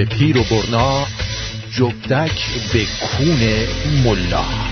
به پیر و برنا جفتک به کون ملا.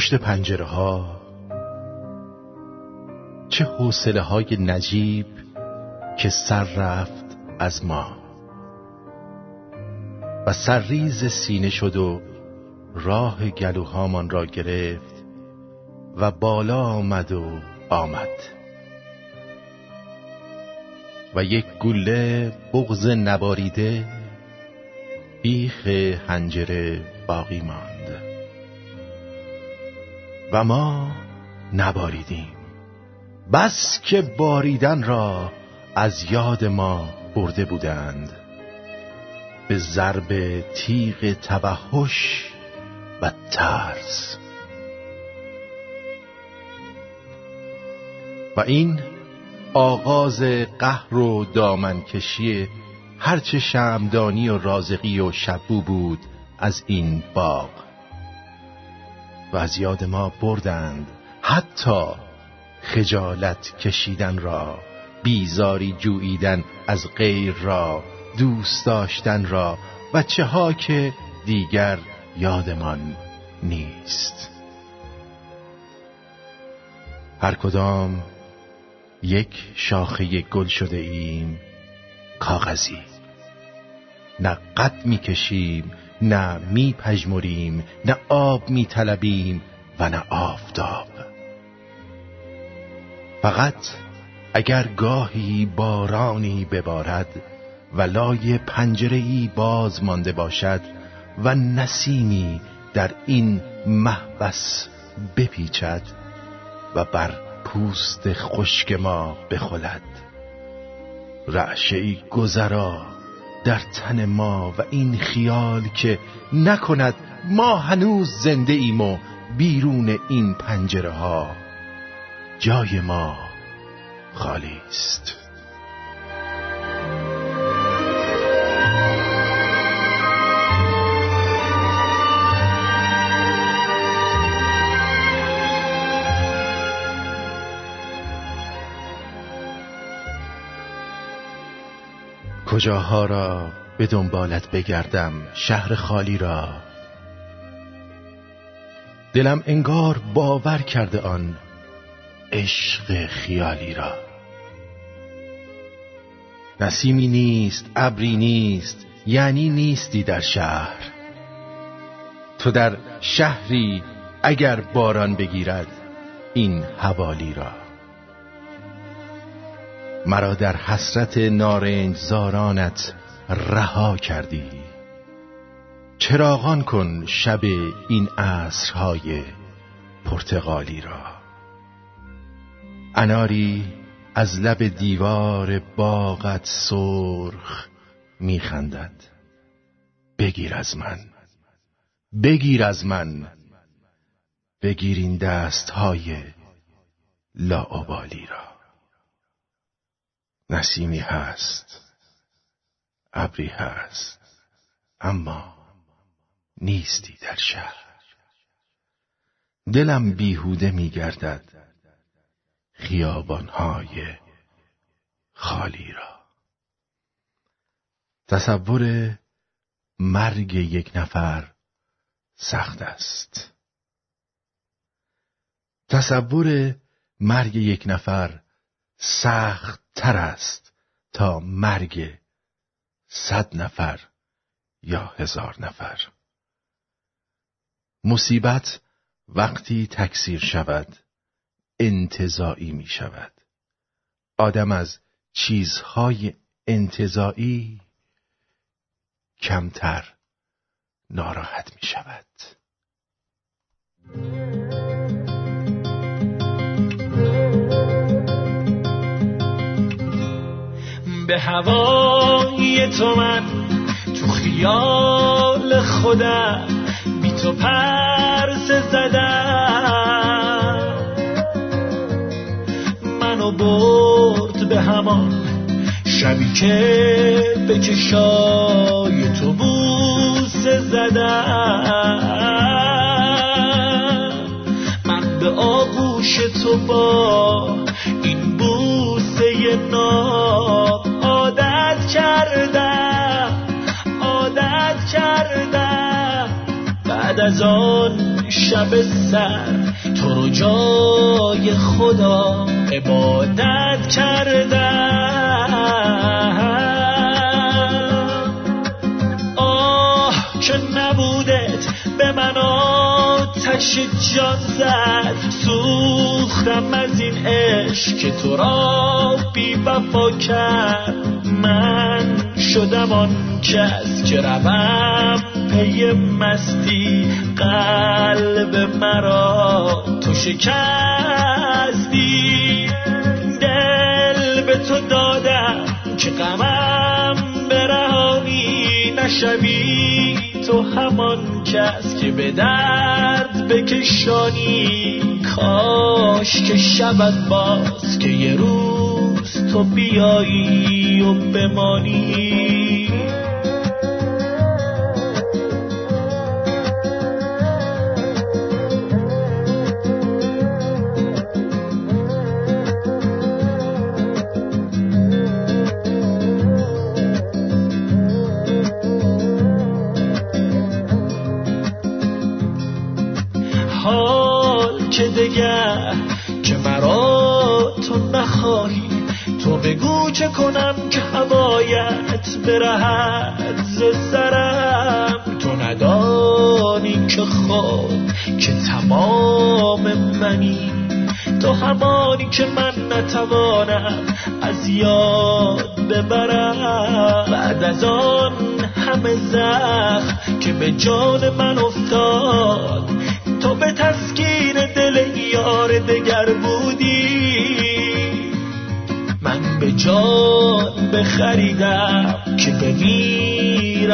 پشت پنجره ها چه حوصله های نجیب که سر رفت از ما. و سرریز سینه شد و راه گلوهامان را گرفت و بالا آمد و آمد. و یک گله بغز نباریده بیخ هنجره باقی ماند. و ما نباریدیم. بس که باریدن را از یاد ما برده بودند. به ضرب تیغ توحش و ترس. و این آغاز قهر و دامنکشی هرچه شمدانی و رازقی و شبو بود از این باغ. و از یاد ما بردند. حتی خجالت کشیدن را بیزاری جوییدن از غیر را دوست داشتن را و چه ها که دیگر یادمان نیست. هر کدام یک شاخه گل شده ایم کاغذی. نه قد می‌کشیم نه می پجموریم نه آب می طلبیم و نه آفتاب. فقط اگر گاهی بارانی ببارد و لای پنجره ای باز مانده باشد و نسیمی در این محبس بپیچد و بر پوست خشک ما بخلد. رعشه گذرا در تن ما و این خیال که نکند ما هنوز زنده ایم و بیرون این پنجره ها. جای ما خالی است. کجاها را به دنبالت بگردم شهر خالی را؟ دلم انگار باور کرده آن عشق خیالی را. نسیمی نیست ابری نیست یعنی نیستی در شهر. تو در شهری اگر باران بگیرد این حوالی را. مرا در حسرت نارنج زارانت رها کردی. چراغان کن شب این عصرهای پرتغالی را. اناری از لب دیوار باغت سرخ میخندد. بگیر از من. بگیر از من. بگیر این دست های لاعبالی را. نسیمی هست ابری هست اما نیستی در شهر. دلم بیهوده میگردد خیابانهای خالی را. تصور مرگ یک نفر سخت است. تصور مرگ یک نفر سخت تر است تا مرگ صد نفر یا هزار نفر. مصیبت وقتی تکثیر شود انتظایی می شود. آدم از چیزهای انتظایی کمتر ناراحت می شود. به هوای تو من تو خیال خودم بی تو پرس زدم. منو برد به همان شبی که به چشای تو بوسه زدم. من به آغوش تو با این بوسه عادت کردم عادت کردم. بعد از آن شب سر تو رو جای خدا عبادت کردم. آه که نبودت به من آتش جان زد. سوختم از این عشق که تو را بی وفا کرد. شدم آن کس که روم پی مستی قلب مرا تو شکستی. دل به تو دادم که غمم برهانی نشوی. تو همان کس که به درد بکشانی. کاش که شود باز که یه روز تو بیایی و بمانی.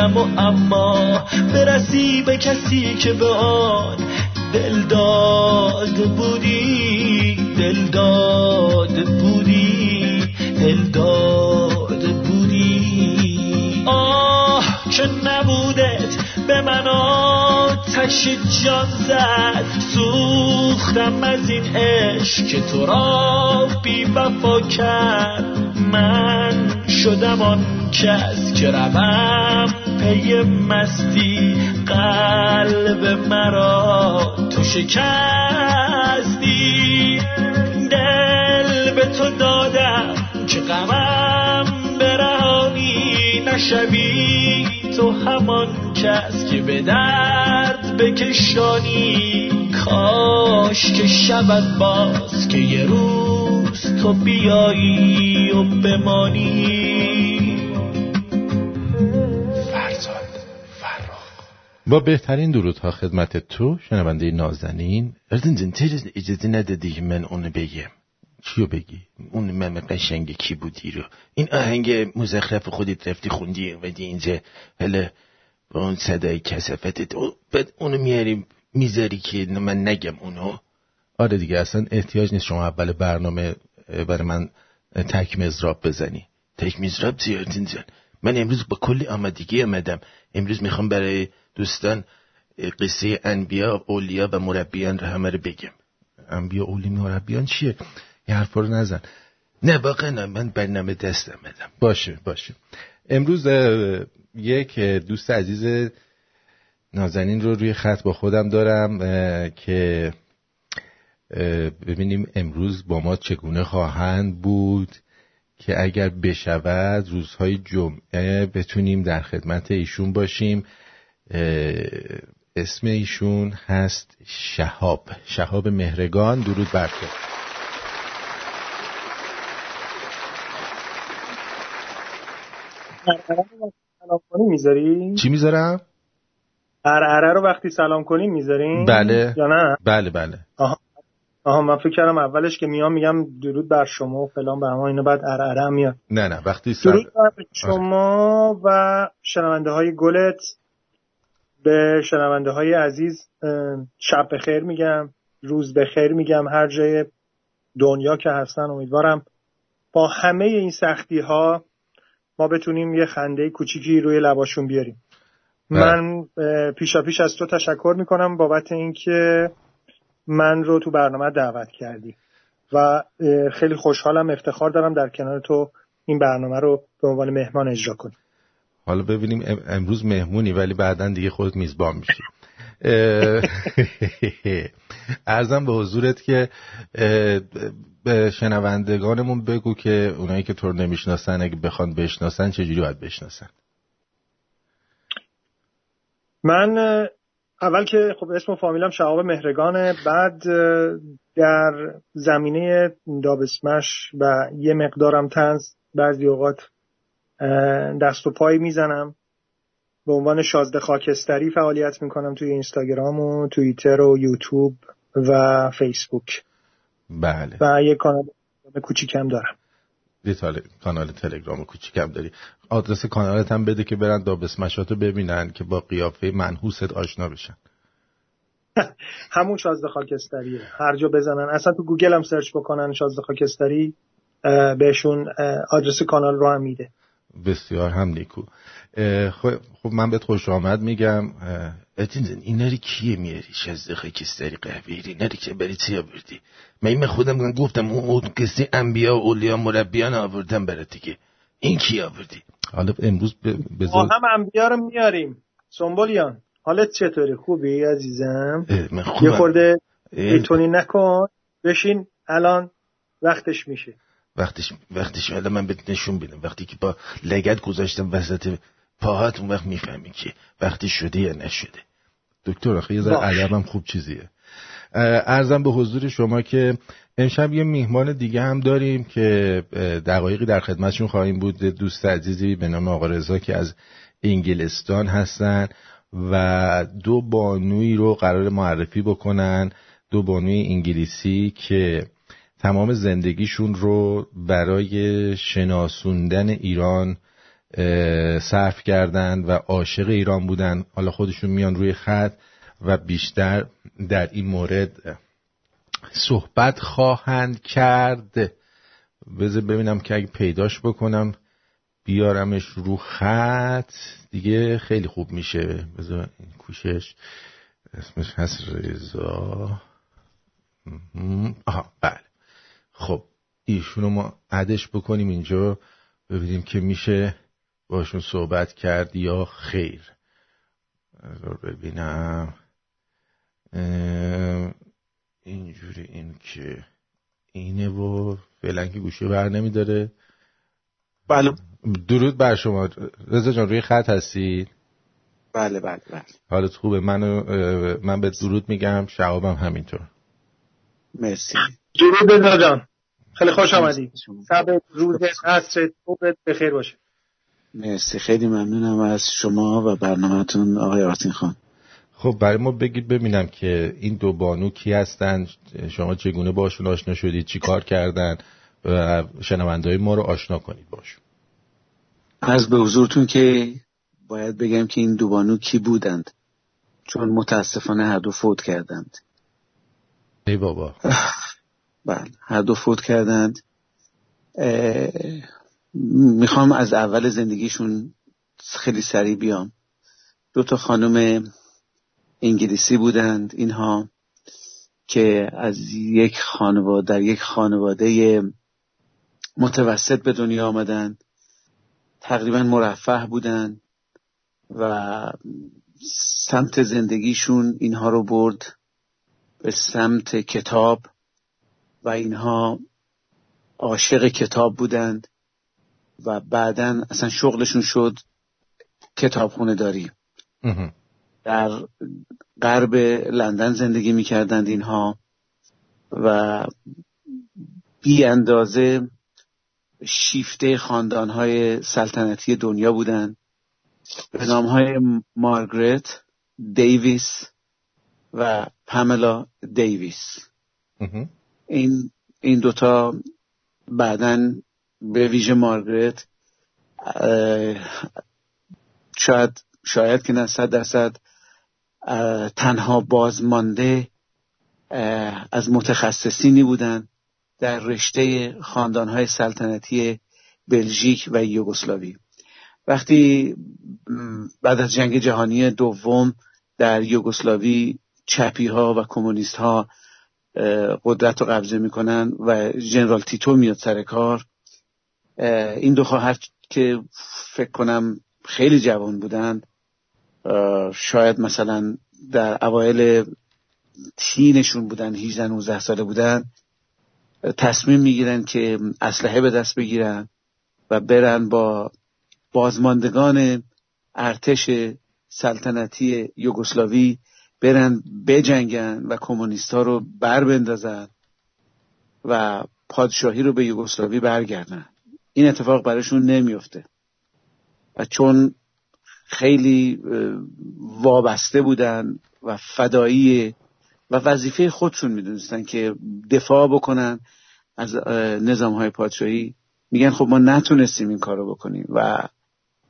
بمیرم و اما برسی به کسی که به آن دل داد بودی دل داد بودی دل داد بودی. آه که نبودت به من آتش جان زد سوختم از این عشق که تو را بی وفا کرد. من شدم آن کس که روم شکستی. دل به تو دادم که غمم برهانی نشوی. تو همان کس که به درد بکشانی. کاش که شود باز که یه روز تو بیایی و بمانی. بهترین درودها خدمت تو شنونده نازنین. اجازه ندادی من اونو بگم؟ چیو بگی؟ اون مم قشنگ کی بودی رو؟ این آهنگ مزخرف خودت رفتی خوندی و اینجا. هله با اون صدای کسفتت بعد اونو میاریم می‌ذاری که من نگم اونو. آره دیگه اصلا احتیاج نیست شما اول برنامه برای من تک مزراب بزنی. تک مزراب زیاد اینجا من امروز با کلی آمدگی آمدم. امروز می‌خوام برای دوستان قصه انبیا اولیا و مربیان رو همه رو بگم انبیا اولی مربیان چیه؟ یه حرفا رو نزن. نه واقعا من برنامه دستم بدم. باشه باشه. امروز یک دوست عزیز نازنین رو روی خط با خودم دارم که ببینیم امروز با ما چگونه خواهند بود که اگر بشود روزهای جمعه بتونیم در خدمت ایشون باشیم. اسم ایشون هست شهاب شهاب مهرگان درود بر تو سلام کنی می‌ذاری؟ چی می‌ذارم؟ اره رو وقتی سلام کنیم می‌ذاریم؟ بله یا نه؟ بله بله آها آها من فکر کردم اولش که میام میگم درود بر شما و فلان به اینو بعد هم میاد نه نه وقتی سل... درود بر شما و شنونده های گلت به شنونده های عزیز شب بخیر میگم روز بخیر میگم هر جای دنیا که هستن. امیدوارم با همه این سختی ها ما بتونیم یه خنده کوچیکی روی لباشون بیاریم. من پیشا پیش از تو تشکر می‌کنم بابت اینکه من رو تو برنامه دعوت کردی و خیلی خوشحالم افتخار دارم در کنار تو این برنامه رو به عنوان مهمان اجرا کنیم. حالا ببینیم امروز مهمونی ولی بعدا دیگه خودت میزبان میشی. ارزم به حضورت که به شنوندگانمون بگو که اونایی که تو رو نمی‌شناسن اگه بخوان بشناسن چجوری باید بشناسن؟ من اول که خب اسم و فامیلم شهاب مهرگانه بعد در زمینه دابسمش و یه مقدارم تنز بعضی اوقات دست و پای می‌زنم. به عنوان شازده خاکستری فعالیت می‌کنم توی اینستاگرام و توییتر و یوتیوب و فیسبوک. بله. و یه کانال کوچیکم دارم. یه کانال تلگرام کوچیکم داری. آدرس کانالت هم بده که برن دابسمشاتو ببینن که با قیافه منحوست آشنا بشن. همون شازده خاکستریه. هر جا بزنن. اصلا تو گوگل هم سرچ بکنن شازده خاکستری بهشون آدرس کانال رو هم میده. بسیار هم نیکو. خب من بهت خوش آمد میگم. اتین این نری کیه میاری؟ شازده خاکستری قهویری نری که بری چی آوردی؟ من خودم گفتم اون قصه انبیا و اولیا مربیان آوردم برای دیگه. این کی آوردی؟ حالا امروز بذار هم انبیا رو میاریم. سنبولیان حالت چطوری؟ خوبی عزیزم؟ من خوبم. یه خورده ایتونی نکن. بشین الان وقتش میشه. وقتش وقتش حالا من بهت نشون بدم وقتی که با لگت گذاشتم وسط پاهات اون وقت می‌فهمی که وقتی شده یا نشده. دکتر آخه یه ذره خوب چیزیه. ارزم به حضور شما که امشب یه میهمان دیگه هم داریم که دقایقی در خدمتشون خواهیم بود. دوست عزیزی به نام آقا رضا که از انگلستان هستن و دو بانوی رو قرار معرفی بکنن. دو بانوی انگلیسی که تمام زندگیشون رو برای شناسوندن ایران صرف کردن و عاشق ایران بودن. حالا خودشون میان روی خط و بیشتر در این مورد صحبت خواهند کرد. بذار ببینم که اگه پیداش بکنم بیارمش رو خط. دیگه خیلی خوب میشه. بذار این کوشش. اسمش هست رضا. آها بله. خب ایشونو ما عدش بکنیم اینجا ببینیم که میشه باشون صحبت کرد یا خیر. ببینم. اینجوری این که اینه و فعلا که گوشه بر نمیداره. بله. درود بر شما. رضا جان روی خط هستید؟ بله بله بله. حالت خوبه. من من به درود میگم. شعبم همینطور. مرسی. درود رضا جان خیلی خوش آمدید شب روز عصر صبح بخیر باشه. مرسی. خیلی ممنونم از شما و برنامهتون آقای آرتین خان. خب برای ما بگید ببینم که این دو بانو کی هستن؟ شما چگونه باشون آشنا شدید؟ چی کار کردن؟ و شنونده ما رو آشنا کنید باشون. از به حضورتون که باید بگم که این دو بانو کی بودند؟ چون متاسفانه هر دو فوت کردند. ای بابا. بله. هر دو فوت کردند. می‌خوام از اول زندگیشون خیلی سریع بیام. دو تا خانم انگلیسی بودند اینها که از یک خانواده در یک خانواده متوسط به دنیا آمدند. تقریبا مرفه بودند و سمت زندگیشون اینها رو برد به سمت کتاب. و اینها عاشق کتاب بودند و بعدا اصلا شغلشون شد کتابخونه داری. در غرب لندن زندگی می‌کردند اینها و بی اندازه شیفته خاندانهای سلطنتی دنیا بودند. به نام های مارگرت دیویس و پاملا دیویس. این این دوتا بعدا به ویژه مارگرت شاید شاید که نه صد درصد تنها بازمانده از متخصصینی بودند در رشته خاندانهای سلطنتی بلژیک و یوگسلاوی. وقتی بعد از جنگ جهانی دوم در یوگسلاوی چپی ها و کمونیست ها قدرت رو قبضه می‌کنن و جنرال تیتو میاد سر کار. این دو خواهر که فکر کنم خیلی جوان بودند شاید مثلا در اوایل تینشون بودن 18 19 ساله بودن تصمیم می‌گیرن که اسلحه به دست بگیرن و برن با بازماندگان ارتش سلطنتی یوگسلاوی برن بجنگن و کمونیستا رو بر بندازن و پادشاهی رو به یوگسلاوی برگردن. این اتفاق براشون نمیفته و چون خیلی وابسته بودن و فدایی و وظیفه خودشون می‌دونستن که دفاع بکنن از نظام های پادشاهی میگن خب ما نتونستیم این کارو بکنیم و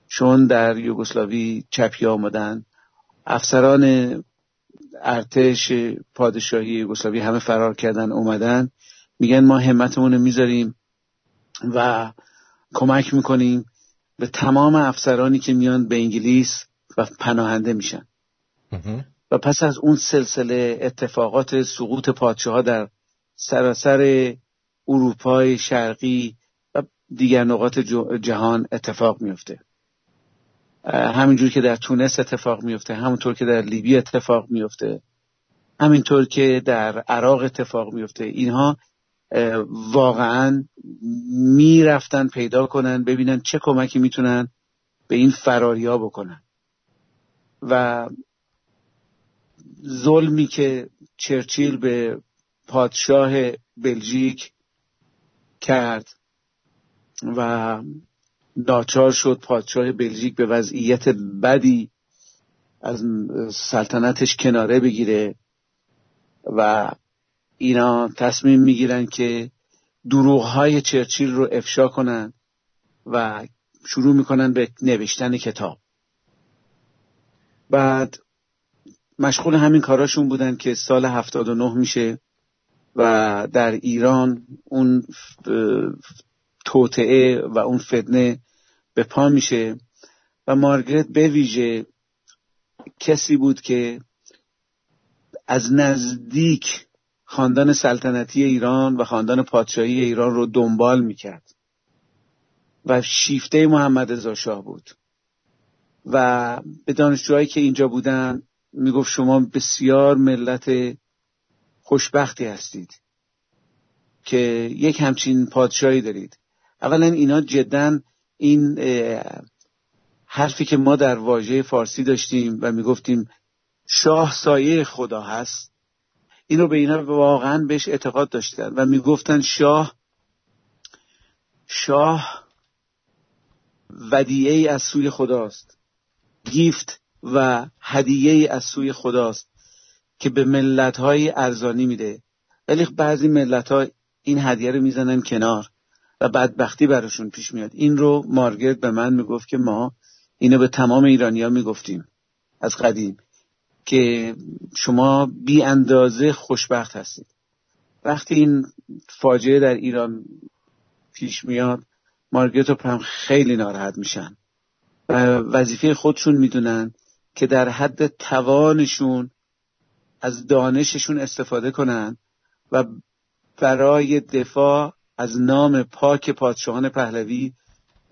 چون در یوگسلاوی چپی آمدن افسران ارتش پادشاهی یوگسلاوی همه فرار کردن اومدن. میگن ما همتمون رو می‌ذاریم و کمک می‌کنیم به تمام افسرانی که میان به انگلیس و پناهنده میشن. و پس از اون سلسله اتفاقات سقوط پادشاه در سراسر اروپای شرقی و دیگر نقاط جهان اتفاق میفته. همینجور که در تونس اتفاق میفته همونطور که در لیبی اتفاق میفته همینطور که در عراق اتفاق میفته. اینها واقعا می‌رفتن پیدا کنن ببینن چه کمکی می‌تونن به این فراریا بکنن. و ظلمی که چرچیل به پادشاه بلژیک کرد و ناچار شد پادشاه بلژیک به وضعیت بدی از سلطنتش کناره بگیره و اینا تصمیم می‌گیرن که دروغ های چرچیل رو افشا کنن و شروع می‌کنن به نوشتن کتاب. بعد مشغول همین کاراشون بودن که سال 79 میشه و در ایران اون توطعه و اون فتنه به پا میشه و مارگرت به ویژه کسی بود که از نزدیک خاندان سلطنتی ایران و خاندان پادشاهی ایران رو دنبال می‌کرد و شیفته محمد رضا شاه بود. و به دانشجوهایی که اینجا بودن می‌گفت شما بسیار ملت خوشبختی هستید که یک همچین پادشاهی دارید. اولا اینا جدا این حرفی که ما در واژه فارسی داشتیم و می‌گفتیم شاه سایه خدا هست این رو به اینا واقعا بهش اعتقاد داشتن و می‌گفتن شاه شاه ودیعه ای از سوی خداست. گیفت و هدیه ای از سوی خداست که به ملت های ارزانی میده. ولی بعضی ملت ها این هدیه رو می‌زنن کنار. و بدبختی براشون پیش میاد. این رو مارگرت به من می‌گفت که ما اینو به تمام ایرانیا می‌گفتیم از قدیم که شما بی اندازه خوشبخت هستید. وقتی این فاجعه در ایران پیش میاد مارگرت و پرم خیلی ناراحت میشن و وظیفه خودشون می‌دونن که در حد توانشون از دانششون استفاده کنن و برای دفاع از نام پاک پادشاهان پهلوی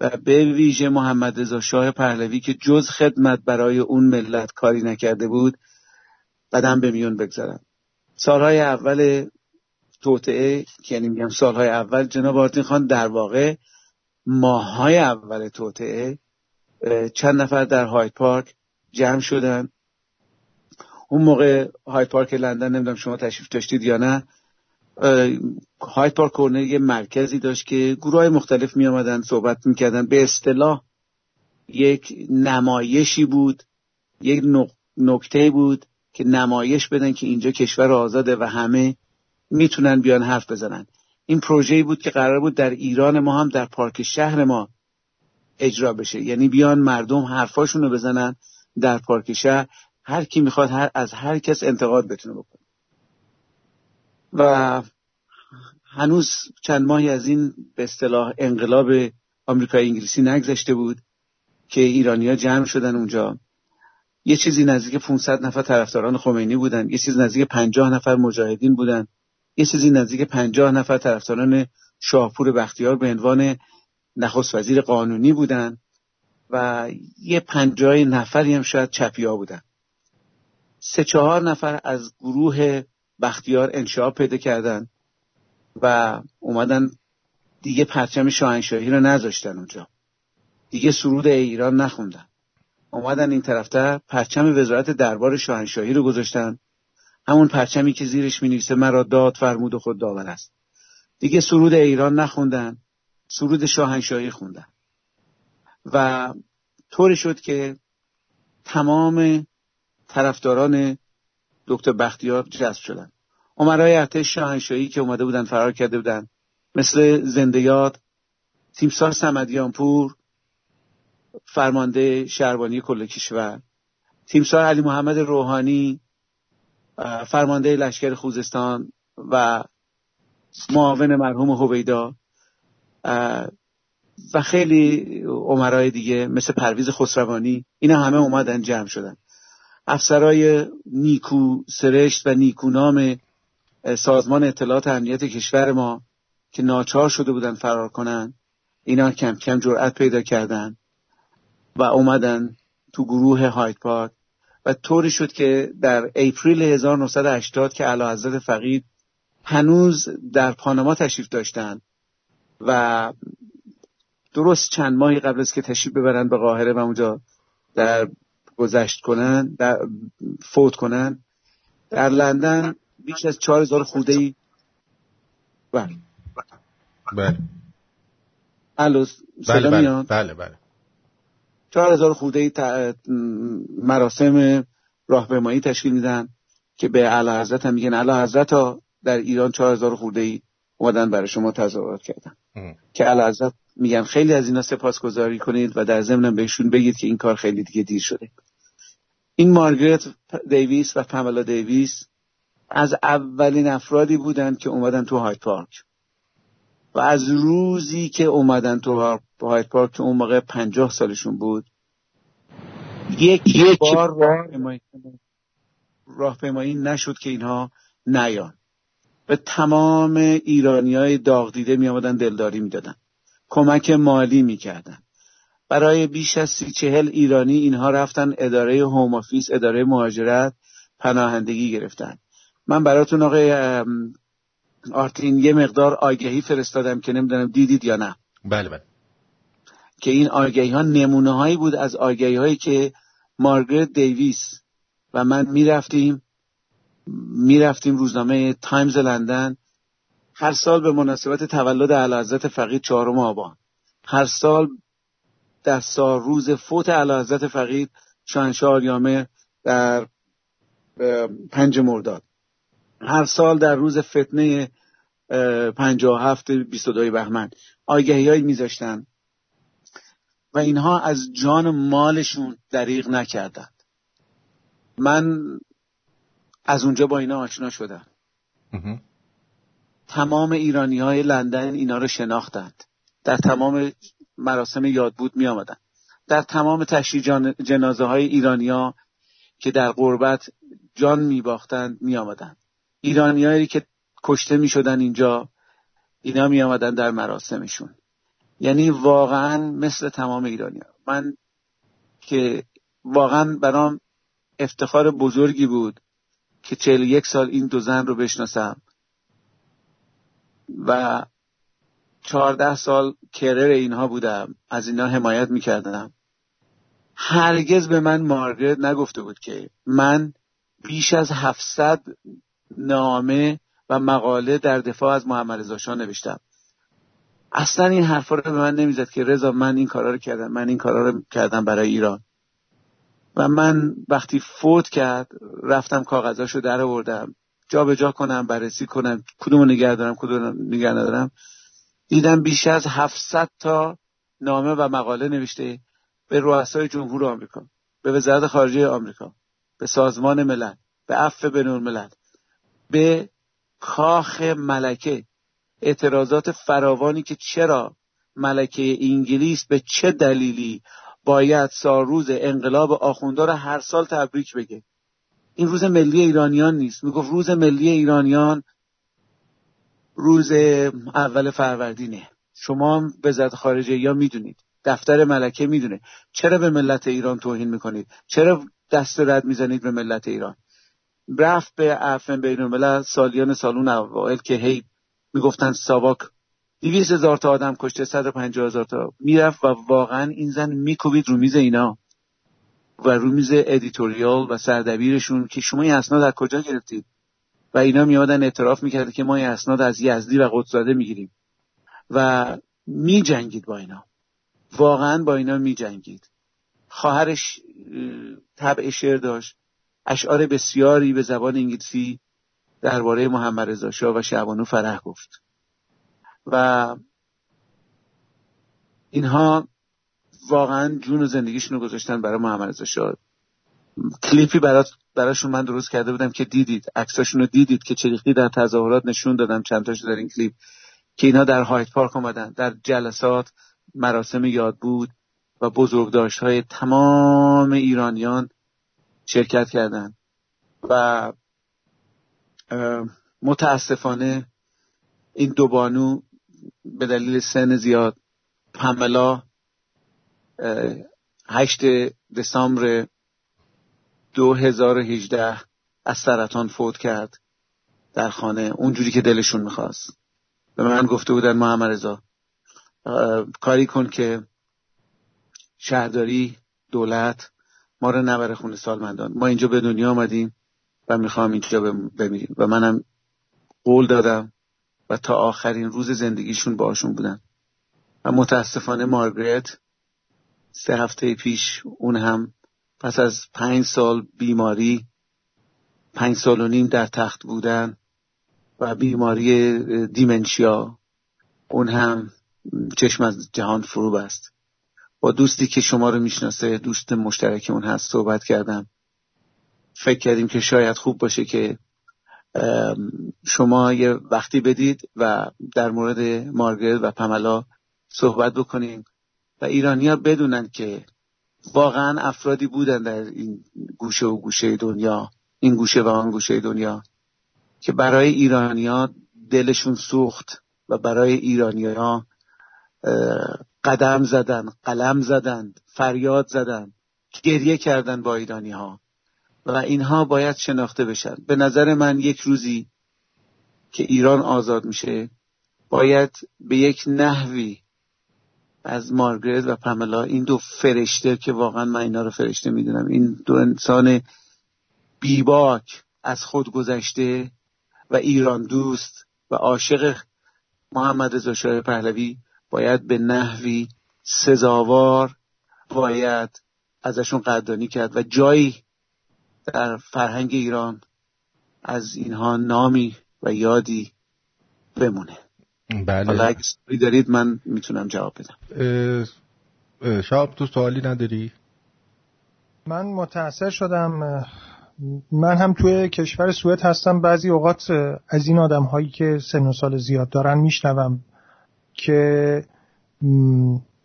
و به ویژه محمد رضا شاه پهلوی که جز خدمت برای اون ملت کاری نکرده بود بدن به میون بگذارن سالهای اول توطعه یعنی میگم سالهای اول جناب آرتین خان در واقع ماههای اول توطعه چند نفر در های پارک جمع شدن. اون موقع های پارک لندن نمی‌دونم شما تشریف داشتید یا نه های پارک کورنر یه مرکزی داشت که گروه های مختلف می آمدن صحبت می‌کردن. به اصطلاح یک نمایشی بود یک نکته بود که نمایش بدن که اینجا کشور آزاده و همه می‌تونن بیان حرف بزنن. این پروژه‌ای بود که قرار بود در ایران ما هم در پارک شهر ما اجرا بشه. یعنی بیان مردم حرفاشون رو بزنن در پارک شهر. هر کی می‌خواد هر از هر کس انتقاد بتونه بکنه. و هنوز چند ماهی از این به اصطلاح انقلاب آمریکای انگلیسی نگذشته بود که ایرانیا جمع شدن اونجا. یه چیزی نزدیک 500 نفر طرفداران خمینی بودن یه چیزی نزدیک 50 نفر مجاهدین بودن یه چیزی نزدیک 50 نفر طرفداران شاهپور بختیار به عنوان نخست وزیر قانونی بودن و یه پنجاه نفری هم شاید چپیا بودن. سه چهار نفر از گروه بختیار انشاب پیدا کردن و اومدن دیگه پرچم شاهنشاهی رو نذاشتن اونجا. دیگه سرود ایران نخوندن. اومدن این طرفتر پرچم وزارت دربار شاهنشاهی رو گذاشتن. همون پرچمی که زیرش می نویسه مرا داد فرمود خود داور است. دیگه سرود ایران نخوندن سرود شاهنشاهی خوندن. و طوری شد که تمام طرفداران دکتر بختیار جذب شدن. عمرای ارتش شاهنشاهی که اومده بودن فرار کرده بودن. مثل زندیات تیمسار سمدیانپور فرمانده شهربانی کل کشور. تیمسار علی محمد روحانی فرمانده لشکر خوزستان و معاون مرحوم هویدا. و خیلی عمرای دیگه مثل پرویز خسروانی. اینا همه اومدن جمع شدن. افسرای نیکو سرشت و نیکونام سازمان اطلاعات امنیت کشور ما که ناچار شده بودن فرار کنن اینا کم کم جرأت پیدا کردن و اومدن تو گروه هایت پارک. و طوری شد که در اپریل 1980 که علا حضرت فقید هنوز در پاناما تشریف داشتن و درست چند ماهی قبل از که تشریف ببرن به قاهره و اونجا در گذشت کنن در فوت کنن. در لندن بیش از چهار هزار خوده ای بله بله بله. بله بله بله. چهار هزار خوده ای مراسم راهپیمایی تشکیل میدن که به اعلی حضرت هم میگن. اعلی حضرت ها در ایران چهار هزار خورده ای اومدن برای شما تظاهرات کردن. که اعلی حضرت میگن خیلی از اینا سپاسگزاری کنید و در ضمن بهشون بگید که این کار خیلی دیگه دیر شده. این مارگرت دیویس و پاملا دیویس از اولین افرادی بودند که اومدن تو هایت پارک. و از روزی که اومدن تو هایت پارک که اون موقع پنجاه سالشون بود یک, یک بار راهپیمایی نشد که اینها نیان. به تمام ایرانی های داغ دیده می آمدن دلداری می دادن. کمک مالی می‌کردن. برای بیش از سی چهل ایرانی اینها رفتن اداره Home Office اداره مهاجرت پناهندگی گرفتن. من براتون آقای آرتین یه مقدار آگهی فرستادم که نمی‌دونم دیدید یا نه. بله بله. که این آگهی ها نمونه هایی بود از آگهی هایی که مارگرت دیویس و من می‌رفتیم می‌رفتیم روزنامه تایمز لندن. هر سال به مناسبت تولد اعلیحضرت فقید چهارم آبان. هر سال در سال روز فوت اعلیحضرت فقید شاهنشاه آریامه در پنج مرداد. هر سال در روز فتنه پنجاه هفت بیست و بهمن آگهی هایی میذاشتن و اینها از جان مالشون دریغ نکردند. من از اونجا با اینا آشنا شدم. تمام ایرانی های لندن اینا رو شناختند. در تمام مراسم یادبود می آمدن. در تمام تشریح جنازه های ایرانیا که در غربت جان می باختند می آمدن. ایرانیایی که کشته می شدن اینجا اینا می آمدن در مراسمشون یعنی واقعا مثل تمام ایرانی ها. من که واقعا برام افتخار بزرگی بود که چهل یک سال این دو زن رو بشناسم و چهارده سال کرر اینها بودم. از اینها حمایت می‌کردم. هرگز به من مارگرت نگفته بود که من بیش از هفتصد نامه و مقاله در دفاع از محمد رضا شاه نوشتم. اصلا این حرفا رو به من نمی‌زد که رضا من این کارا رو کردم من این کارا رو کردم برای ایران. و من وقتی فوت کرد رفتم کاغذاشو در آوردم. جا جا کنم بررسی کنم کدوم نگه دارم کدوم نگه ندارم. دیدم بیش از 700 تا نامه و مقاله نوشته به رؤسای جمهور آمریکا به وزارت خارجه آمریکا به سازمان ملل به عفو بنور ملل به کاخ ملکه. اعتراضات فراوانی که چرا ملکه انگلیس به چه دلیلی باید روز انقلاب آخوندار هر سال تبریک بگه؟ این روز ملی ایرانیان نیست. می‌گفت روز ملی ایرانیان روز اول فروردینه. شما وزارت خارجه یا می‌دونید. دفتر ملکه می‌دونه. چرا به ملت ایران توهین می‌کنید؟ چرا دست رد می‌زنید به ملت ایران؟ رفت به عفو بین الملل سالیان سال اون اوائل که هی می‌گفتن ساواک دویست هزار تا آدم کشته صد پنجاه هزار تا می‌رفت و واقعا این زن میکوبید رو میز اینا و رو میز editorial و سردبیرشون که شما این اسناد از کجا گرفتید؟ و اینا میادن اعتراف می‌کرده که ما این اسناد از یزدی و قدسزاده می‌گیریم و میجنگید با اینا. واقعا با اینا میجنگید خواهرش طبع شعر داشت. اشعار بسیاری به زبان انگلیسی درباره محمد رضا شاه و شعبانو فرح گفت. و اینها واقعا جون و زندگیشون رو گذاشتن برای محمد رضا شاه. کلیپی برات براشون من درست کرده بودم که دیدید عکساشون رو دیدید که چریخی در تظاهرات نشون دادم چند تاشو در این کلیپ که اینا در هایت پارک آمدن در جلسات مراسم یاد بود و بزرگداشت های تمام ایرانیان شرکت کردند و متاسفانه این دو بانو به دلیل سن زیاد پملا هشت دسامبر 2018 از سرطان فوت کرد در خانه. اونجوری که دلشون می‌خواست. به من گفته بودن محمد رضا کاری کن که شهرداری دولت ما رو نبره خونه سالمندان. ما اینجا به دنیا آمدیم و می‌خوام اینجا بمیریم. و منم قول دادم و تا آخرین روز زندگیشون باشون بودن. و متاسفانه مارگریت سه هفته پیش اون هم پس از پنج سال بیماری پنج سال و نیم در تخت بودن و بیماری دیمنشیا اون هم چشم از جهان فرو بست. با دوستی که شما رو می‌شناسه دوست مشترک اون هست صحبت کردم. فکر کردیم که شاید خوب باشه که شما یه وقتی بدید و در مورد مارگرت و پملا صحبت بکنیم. و ایرانیا بدونن که واقعا افرادی بودن در این گوشه و گوشه دنیا این گوشه و آن گوشه دنیا که برای ایرانیا دلشون سوخت و برای ایرانیا قدم زدن قلم زدند فریاد زدند گریه کردن با ایرانی ها و اینها باید شناخته بشن. به نظر من یک روزی که ایران آزاد میشه باید به یک نحوی از مارگرت و پملا این دو فرشته که واقعا من اینا رو فرشته می‌دونم این دو انسان بیباک از خود گذشته و ایران دوست و عاشق محمد رضا شاه پهلوی باید به نحوی سزاوار باید ازشون قدردانی کرد و جایی در فرهنگ ایران از اینها نامی و یادی بمونه. بله. حالا اگه دارید من می‌تونم جواب بدم. شاب تو سوالی نداری؟ من متاثر شدم. من هم توی کشور سوئد هستم. بعضی اوقات از این آدم هایی که سن و سال زیاد دارن میشنوم که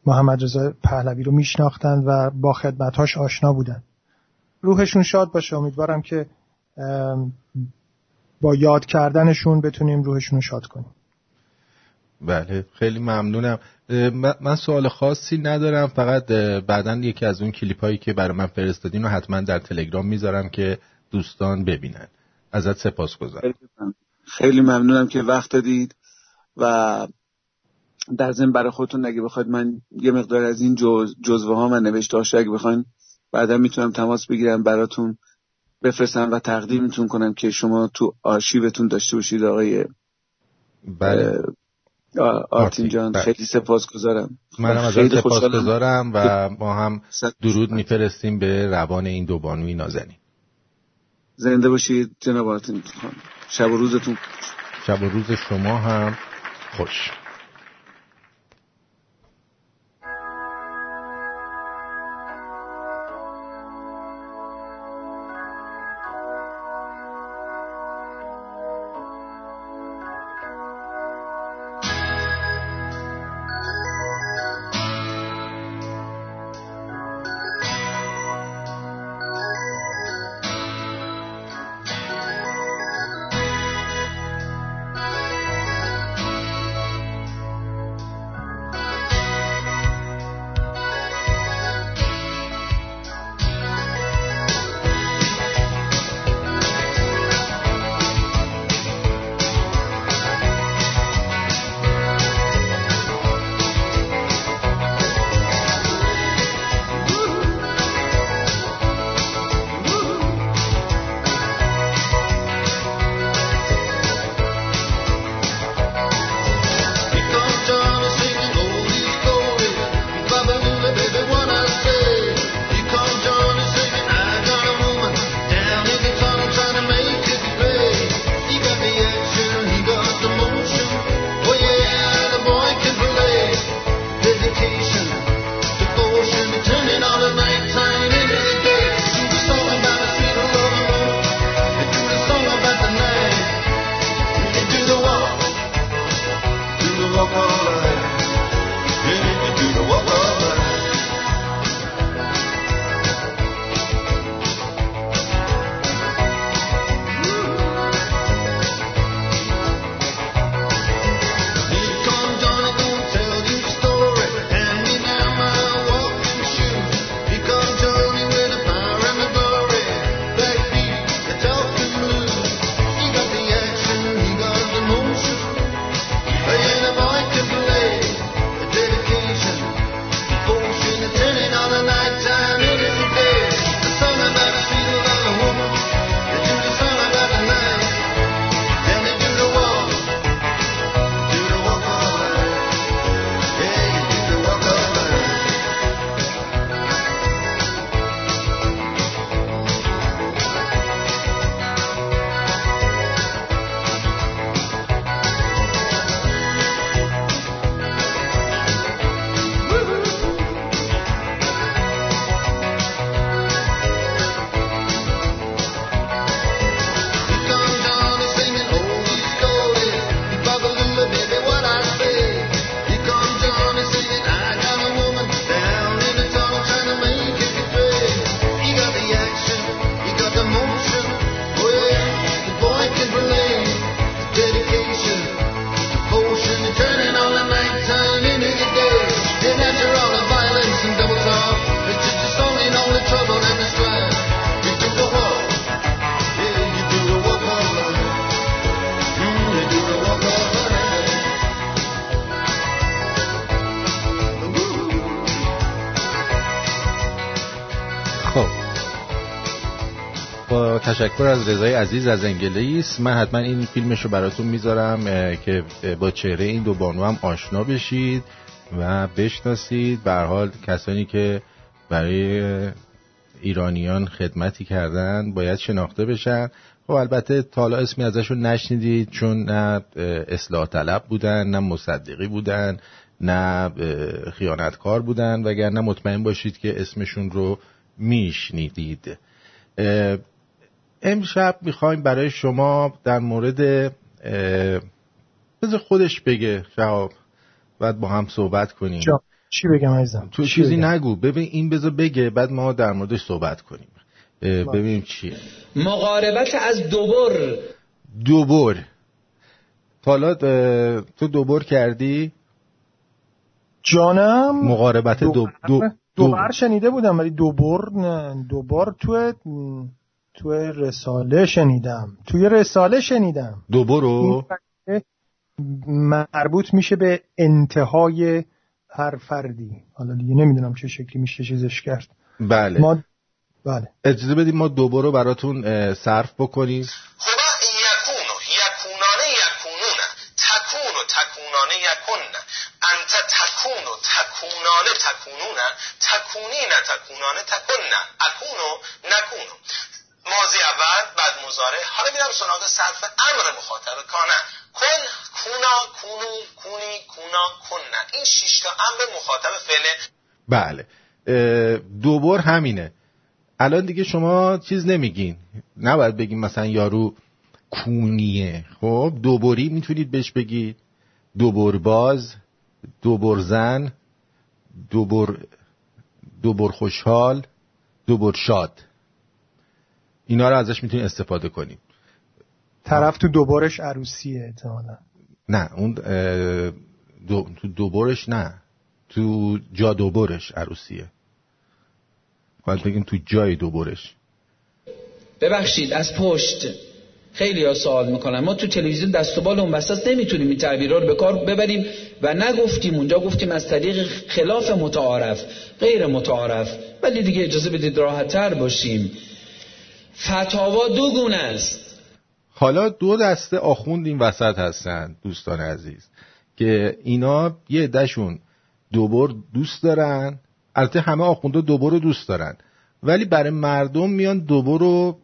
محمد رضا پهلوی رو میشناختند و با خدمتهاش آشنا بودن. روحشون شاد باشه. امیدوارم که با یاد کردنشون بتونیم روحشون رو شاد کنیم. بله خیلی ممنونم. من سوال خاصی ندارم فقط بعدا یکی از اون کلیپ هایی که برای من فرستادین رو حتما در تلگرام می‌ذارم که دوستان ببینن. ازت سپاس گذارم. خیلی ممنونم که وقت دادید و در ضمن برای خودتون اگه بخواید من یه مقدار از این جز جزوه ها من نوشته هاشه اگه بخواین بعدا می‌تونم تماس بگیرم براتون بفرستم و تقدیمتون کنم که شما تو آرشیوتون داشته باشید آقای بله. آرتین جان بله. خیلی سپاس گذارم منم از سپاس گذارم و ما هم درود میفرستیم به روان این دو بانوی نازنین. زنده باشید جناب آرتین شب و روزتون شب و روز شما هم خوش. تشکر از رضای عزیز از انگلیس. من حتما این فیلمش رو براتون می‌ذارم که با چهره این دو بانو هم آشنا بشید و بشناسید. به حال کسانی که برای ایرانیان خدمتی کردن باید شناخته بشن. خب البته تا حالا اسمی ازشون نشنیدید چون نه اصلاح طلب بودن نه مصدقی بودن نه خیانتکار بودن وگرنه مطمئن باشید که اسمشون رو میشنیدید. امشب می‌خوایم برای شما در مورد بذار خودش بگه شهاب بعد با هم صحبت کنیم. چی بگم عزیزم؟ تو چیزی نگو. ببین این بذار بگه بعد ما در موردش صحبت کنیم. ببینیم چیه. مقاربت از دوبر. دوبر. حالا تو دوبر کردی؟ جانم؟ مقاربت دو, دو, دوبر؟ شنیده بودم ولی دوبر نه. دوبار تو تو رساله شنیدم. توی رساله شنیدم. دوبرو مربوط میشه به انتهای هر فردی. حالا دیگه نمی‌دونم چه شکلی میشه چیزش کرد. بله. ما بله. اجازه بدیم ما دوباره براتون صرف بکنیم. یکونو یکونانه یکونونه. تکون و تکونانه یکن انت تکون و تکونانه تکونونه. تکونی نه تکونانه تکن اکونو نکونو. ماضی اول بعد مزاره حالا میرم سراغ صرف امر مخاطب کانه. کن کونا کونو کونی کونا کنن این شش تا امر مخاطب فعله بله. دوبار همینه. الان دیگه شما چیز نمیگین. نباید بگیم مثلا یارو کونیه. خب دوباری می‌تونید بهش بگید. دوبر باز دوبر زن دوبر دوبر خوشحال دوبر شاد. اینا رو ازش می‌تونید استفاده کنیم. طرف تو دوبارش عروسیه احتمالا. نه اون دو تو دوبارش نه. تو جا دوبارش عروسیه. باید بگیم تو جای دوبارش. ببخشید از پشت. خیلی ها سوال می‌کنن. ما تو تلویزیون دست و بال اون وسط نمی‌تونیم این تعبیر رو به کار ببریم و نگفتیم اونجا گفتیم از طریق خلاف متعارف غیر متعارف. ولی دیگه اجازه بدید راحت تر باشیم. فتاوا دو گونه است. حالا دو دسته آخوند این وسط هستن دوستان عزیز که اینا یه دشون دوبار دوست دارن. البته همه آخونده دوبار دوست دارن. ولی برای مردم میان دوبار رو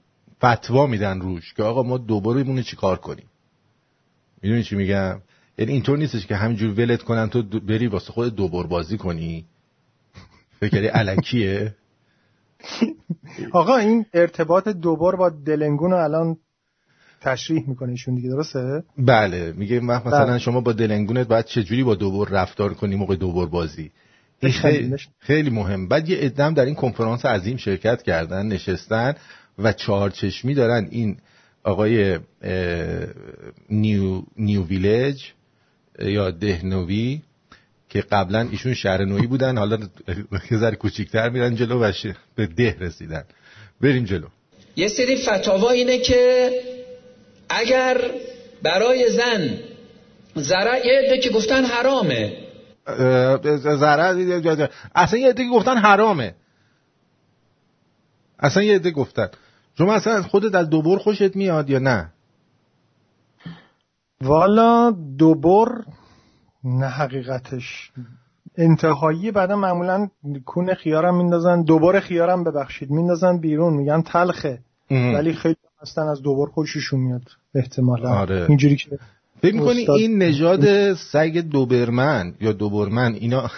فتوا میدن روش که آقا ما دوباره چی کار کنیم؟ می‌دونی چی میگم؟ یعنی اینطور نیستش که همینجور ولت کنن تو بری واسه خود دوبار بازی کنی. فکری علکیه؟ آقا این ارتباط دوبار با دلنگون رو الان تشریح می‌کنه ایشون دیگه درسته؟ بله. میگه مثلا بله. شما با دلنگونت باید چجوری با دوبار رفتار کنی موقع دوبار بازی؟ این خیلی, خیلی مهم. بعد یه ادم در این کنفرانس عظیم شرکت کردن نشستن و چهار چشمی دارن. این آقای نیو, نیو ویلج یا دهنوی که قبلا ایشون شهر نوی بودن حالا یه ذره کوچیک‌تر میرن جلو و به ده رسیدن. بریم جلو. یه سری فتاوا اینه که اگر برای زن زرع یه عده که گفتن حرامه. زرع اصلا یه عده که گفتن حرامه. اصلا یه عده گفتن. شما اصلا خودت از دوبر خوشت میاد یا نه؟ والا دوبر نه حقیقتش. انتهایی بعدا معمولا کون خیارم میندازن دوباره خیارم ببخشید میندازن بیرون میگن تلخه. ولی خیلی هستن از دوبار خوششون میاد احتمالا. آره. اینجوری که فکر می‌کنی این نژاد سگ دوبرمن یا دوبرمن اینا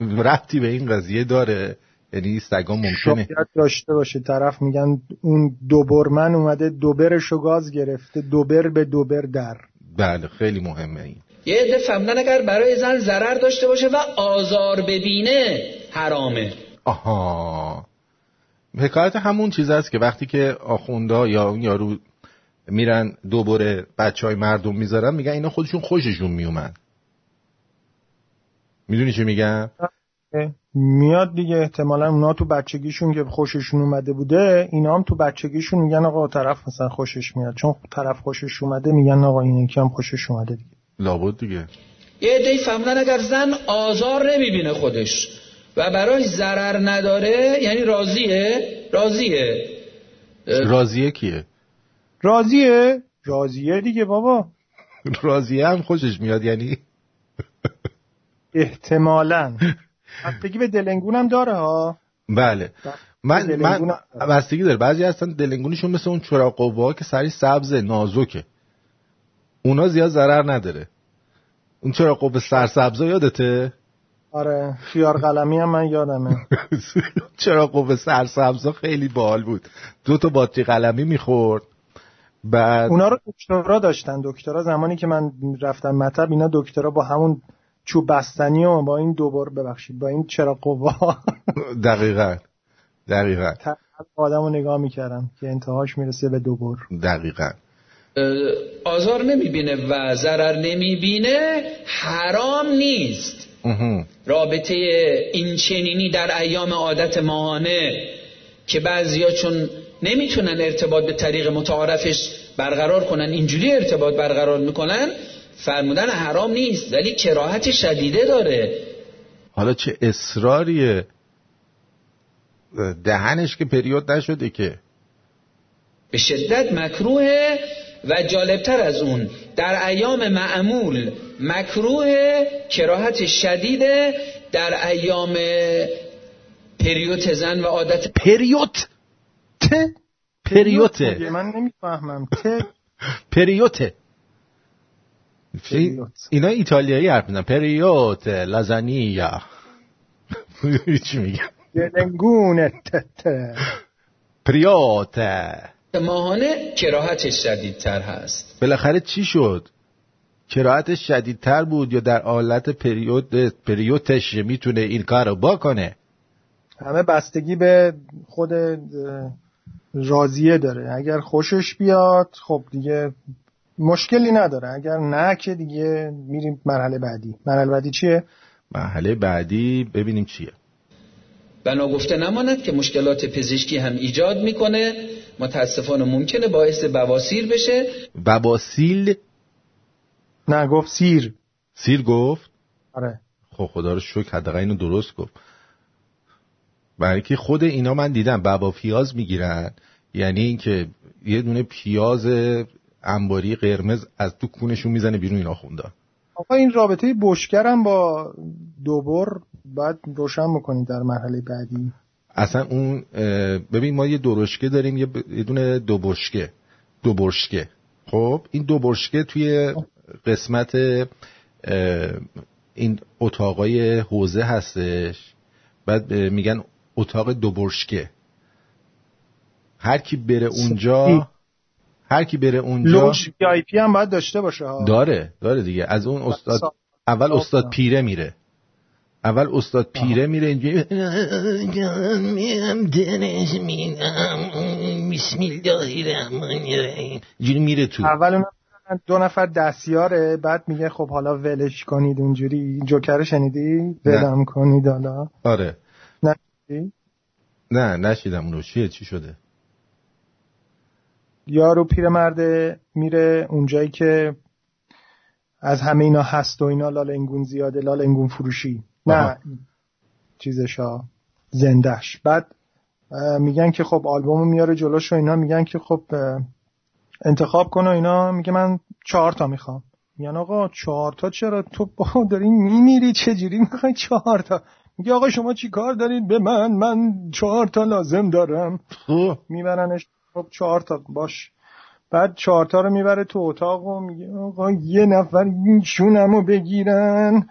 ربطی به این قضیه داره؟ یعنی سگا ممکنه. شاید داشته باشه. طرف میگن اون دوبرمن اومده دوبرشو گاز گرفته دوبر به دوبر در. بله خیلی مهمه این. یه عده فهمدن اگر برای زن ضرر داشته باشه و آزار ببینه حرامه. آها. حکایت همون چیز است که وقتی که آخونده یا اون یارو میرن دوباره بچه های مردم می‌ذارن میگن اینا خودشون خوششون میومد. می‌دونی چی میگن؟ میاد دیگه احتمالا اونا تو بچگیشون که خوششون اومده بوده اینا هم تو بچگیشون میگن آقا طرف مثلا خوشش میاد. چون طرف خوشش اومده میگن آقا این یکی هم خوشش اومده دیگه. لابد دیگه. یه عده فهمدن اگر زن آزار نمی‌بینه خودش و برای ضرر نداره یعنی راضیه؟ راضیه. راضیه کیه؟ راضیه؟ راضیه دیگه بابا. راضیه هم خوشش میاد یعنی؟ احتمالا. بستگی به دلنگونم داره ها. بله. من دلنگون من هم- بستگی داره. بعضی هستن دلنگونیشون مثل اون چراغ قوا که سری سبز نازکه. اونا زیاد ضرر نداره. اون چراغ قوه سرسبزا یادته؟ آره خیار قلمی هم من یادمه. چراغ قوه سرسبزا خیلی باحال بود. دو تا باتری قلمی می‌خورد. بعد اونا رو دکترا داشتن. دکترا زمانی که من رفتم مطب اینا دکترا با همون چوب بستنی و با این دوبار ببخشید با این چرا قوا دقیقا. دقیقا. آدم رو نگاه می‌کردم که انتهاش می‌رسه به دوبار. دقیقا. آزار نمی‌بینه و ضرر نمی‌بینه حرام نیست. رابطه این چنینی در ایام عادت ماهانه که بعضیا چون نمی‌تونن ارتباط به طریق متعارفش برقرار کنن اینجوری ارتباط برقرار می‌کنن فرمودن حرام نیست ولی کراهت شدیده داره. حالا چه اصراریه دهنش که پریود نشده که؟ به شدت مکروه و جالبتر از اون در ایام معمول مکروه کراهت شدیده در ایام پریوت زن و عادت پریوت؟ ت؟ پریوته من نمی‌فهمم. ته پریوته پریوت. اینا ایتالیایی حرف می‌زنن. پریوت لازانیا. چی میگم؟ دلنگونه ته ته پریوت. ماهانه کراهتش شدیدتر هست. بالاخره چی شد؟ کراهتش شدیدتر بود یا در حالت پریود پریوتش می‌تونه این کارو بکنه؟ همه بستگی به خود راضیه داره. اگر خوشش بیاد خب دیگه مشکلی نداره. اگر نه که دیگه میریم مرحله بعدی. مرحله بعدی چیه؟ مرحله بعدی ببینیم چیه. بنا گفته نماند که مشکلات پزشکی هم ایجاد می‌کنه. متاسفانه ممکنه باعث بواسیر بشه. بباسیل نه گفت سیر. سیر گفت؟ آره. خب خدا رو شکر حداقل اینو درست گفت. برای که خود اینا من دیدم بابا پیاز می‌گیرن. یعنی اینکه یه دونه پیاز انباری قرمز از تو کونشون می‌زنه بیرون اینا خوندن آقا این رابطه بشکرم با دوبر. بعد روشن می‌کنید در مرحله بعدی. اصلا اون ببین ما یه درشکه داریم یه, دونه دو بشکه دو برشکه خب این دو برشکه توی قسمت این اتاقای حوزه هستش. بعد میگن اتاق دو برشکه هر کی بره اونجا هر کی بره اونجا لوج وی آی پی هم باید داشته باشه. ها داره داره دیگه. از اون استاد اول استاد. پیره میره. اول استاد پیره میره اینجوری بسم الله الرحمن الرحیم. اینجوری میره تو. اول دو نفر دستیاره بعد میگه خب حالا ولش کنید اونجوری. جوکر شنیدی؟ ولم کنید حالا. آره. نه نه نشیدم اونو. چیه؟ چی شده؟ یارو پیرمرده میره اونجایی که از همه اینا هست و اینا لالنگون زیاده لالنگون فروشی. نه. چیزشا. زندش بعد میگن که خب آلبومو میاره جلوش و اینا. میگن که خب انتخاب کن و اینا. میگه من چهار تا می‌خوام. میگن آقا چهار تا چرا تو با داری میمیری؟ چجوری می‌خوای چهار تا؟ میگه آقا شما چی کار دارید؟ به من من چهار تا لازم دارم. خب. میبرنش. خب چهار تا. باش. بعد چهار تا رو می‌بره تو اتاق و میگه آقا یه نفر این شونمو بگیرن.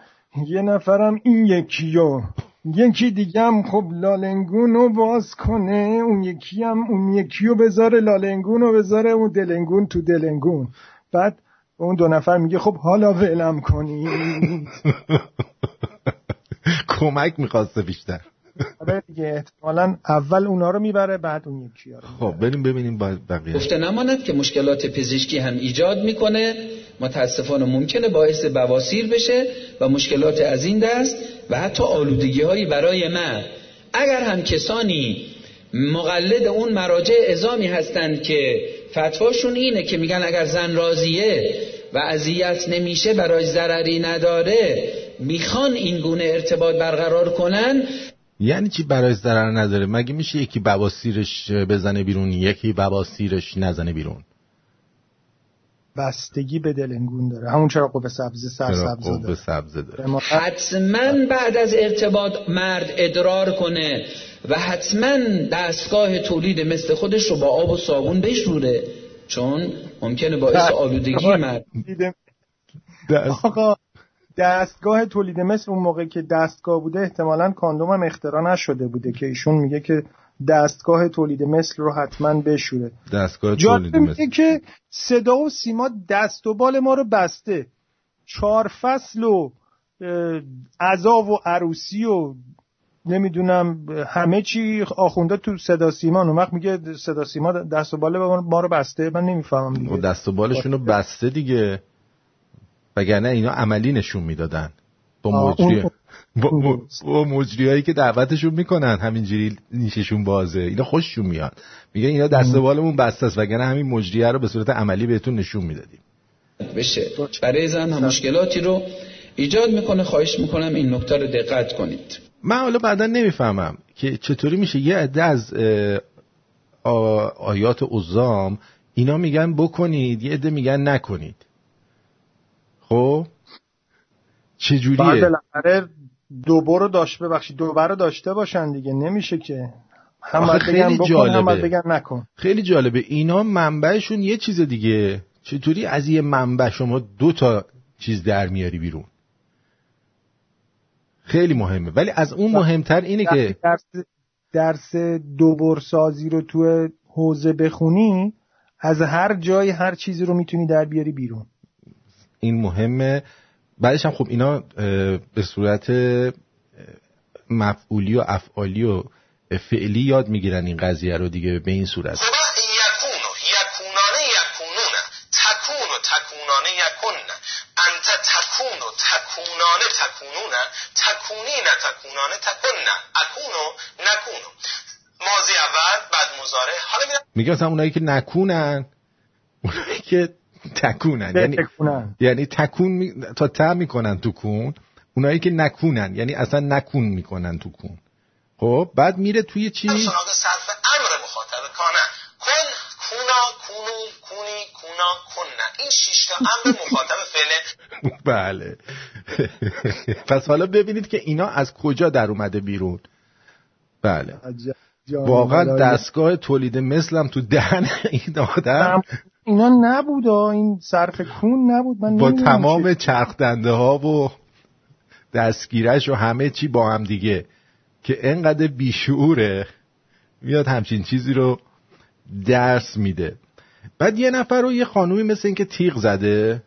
یه نفرم این یکیو یکی دیگه هم خب لالنگون رو باز کنه. اون یکی هم اون یکیو بذاره لالنگون رو بذاره اون دلنگون تو دلنگون. بعد اون دو نفر میگه خب حالا ولم کنید کمک می‌خواسته بیشتر. آره دیگه احتمالا اول اونا رو می‌بره بعد اون یکی رو خب بریم ببینیم بقیه. گفته نماند که مشکلات پزشکی هم ایجاد می‌کنه. متاسفانه ممکنه باعث بواسیر بشه و مشکلات از این دست و حتی آلودگی هایی برای من. اگر هم کسانی مقلد اون مراجع ازامی هستند که فتواشون اینه که میگن اگر زن راضیه و اذیت نمیشه برای ضرری نداره می‌خوان این گونه ارتباط برقرار کنن. یعنی چی برای ضرر نداره؟ مگه میشه یکی بواسیرش بزنه بیرون یکی بواسیرش نزنه بیرون؟ بستگی به دلنگون داره. همون چرا قوه سبزه سر چرا سبزه قوه داره. سبزه داره. ما- حتما بعد از ارتباط مرد ادرار کنه و حتما دستگاه تولید مثل خودش رو با آب و صابون بشوره. چون ممکنه باعث آلودگی مرد. آقا دستگاه تولید مثل اون موقع که دستگاه بوده احتمالا کاندوم هم اختراع نشده بوده که ایشون میگه که دستگاه تولید مثل رو حتما بشوره. دستگاه تولید مثل. که صدا و سیما دست و بال ما رو بسته. چهار فصل و عزا و عروسی و نمی‌دونم همه چی آخونده تو صدا سیما. اون وقت میگه صدا سیما دست و بال ما رو بسته. من نمی‌فهمم دیگه. دست و بالشون رو بسته دیگه. وگرنه اینا عملی نشون می‌دادن. با مجری با, اون م- درست. با مجری هایی که دعوتشون می‌کنن همینجوری نیششون بازه. اینا خوششون میاد. میگه اینا دست بالمون بسته است وگرنه همین مجریه رو به صورت عملی بهتون نشون می‌دادیم. بشه. برای زن هم مشکلاتی رو ایجاد می‌کنه خواهش می‌کنم این نکته رو دقت کنید. من حالا بعدا نمی‌فهمم که چطوری میشه. یه عده از آیات عزام اینا میگن بکنید یه عده میگن نکنید. خب؟ چجوریه؟ بالاخره دوبار رو داشت ببخشید دوباره رو داشته باشن دیگه نمیشه که. هم خیلی بکن جالبه. بگن نکن. خیلی جالبه. اینا منبعشون یه چیز دیگه. چطوری از یه منبع شما دو تا چیز در میاری بیرون؟ خیلی مهمه. ولی از اون مهمتر اینه که درس درس دوبار سازی رو تو حوزه بخونی از هر جای هر چیزی رو می‌تونی در بیاری بیرون. این مهمه. بعدش هم خب اینا به صورت مفعولی و افعالی و فعلی یاد می‌گیرن این قضیه رو دیگه به این صورت. تکونانه تکونونه تکونی نه تکونانه تکنه اکونو نکونو ماضی اول بعد مزاره حالا میگه مثلا اونایی که نکونن اونایی که تکونن. یعنی بتکونن یعنی تکون می... تا ته می‌کنن تو کون اونایی که نکونن یعنی اصلا نکون می‌کنن تو کون. خب بعد میره توی چی؟ سراغ صرف امر مخاطب کانه کن کونا کونو کونی کونا کنه این شش تا امر مخاطب فعله بله. پس حالا ببینید که اینا از کجا در اومده بیرون. بله. واقعا. دستگاه تولید مثلم تو دهن این آدم اینا نبود. این صرف کون نبود. من با تمام چه- چرخ دنده ها و دستگیرش و همه چی با هم دیگه که انقدر بیشعوره میاد همچین چیزی رو درس میده. بعد یه نفر رو یه خانومی مثل این که تیغ زده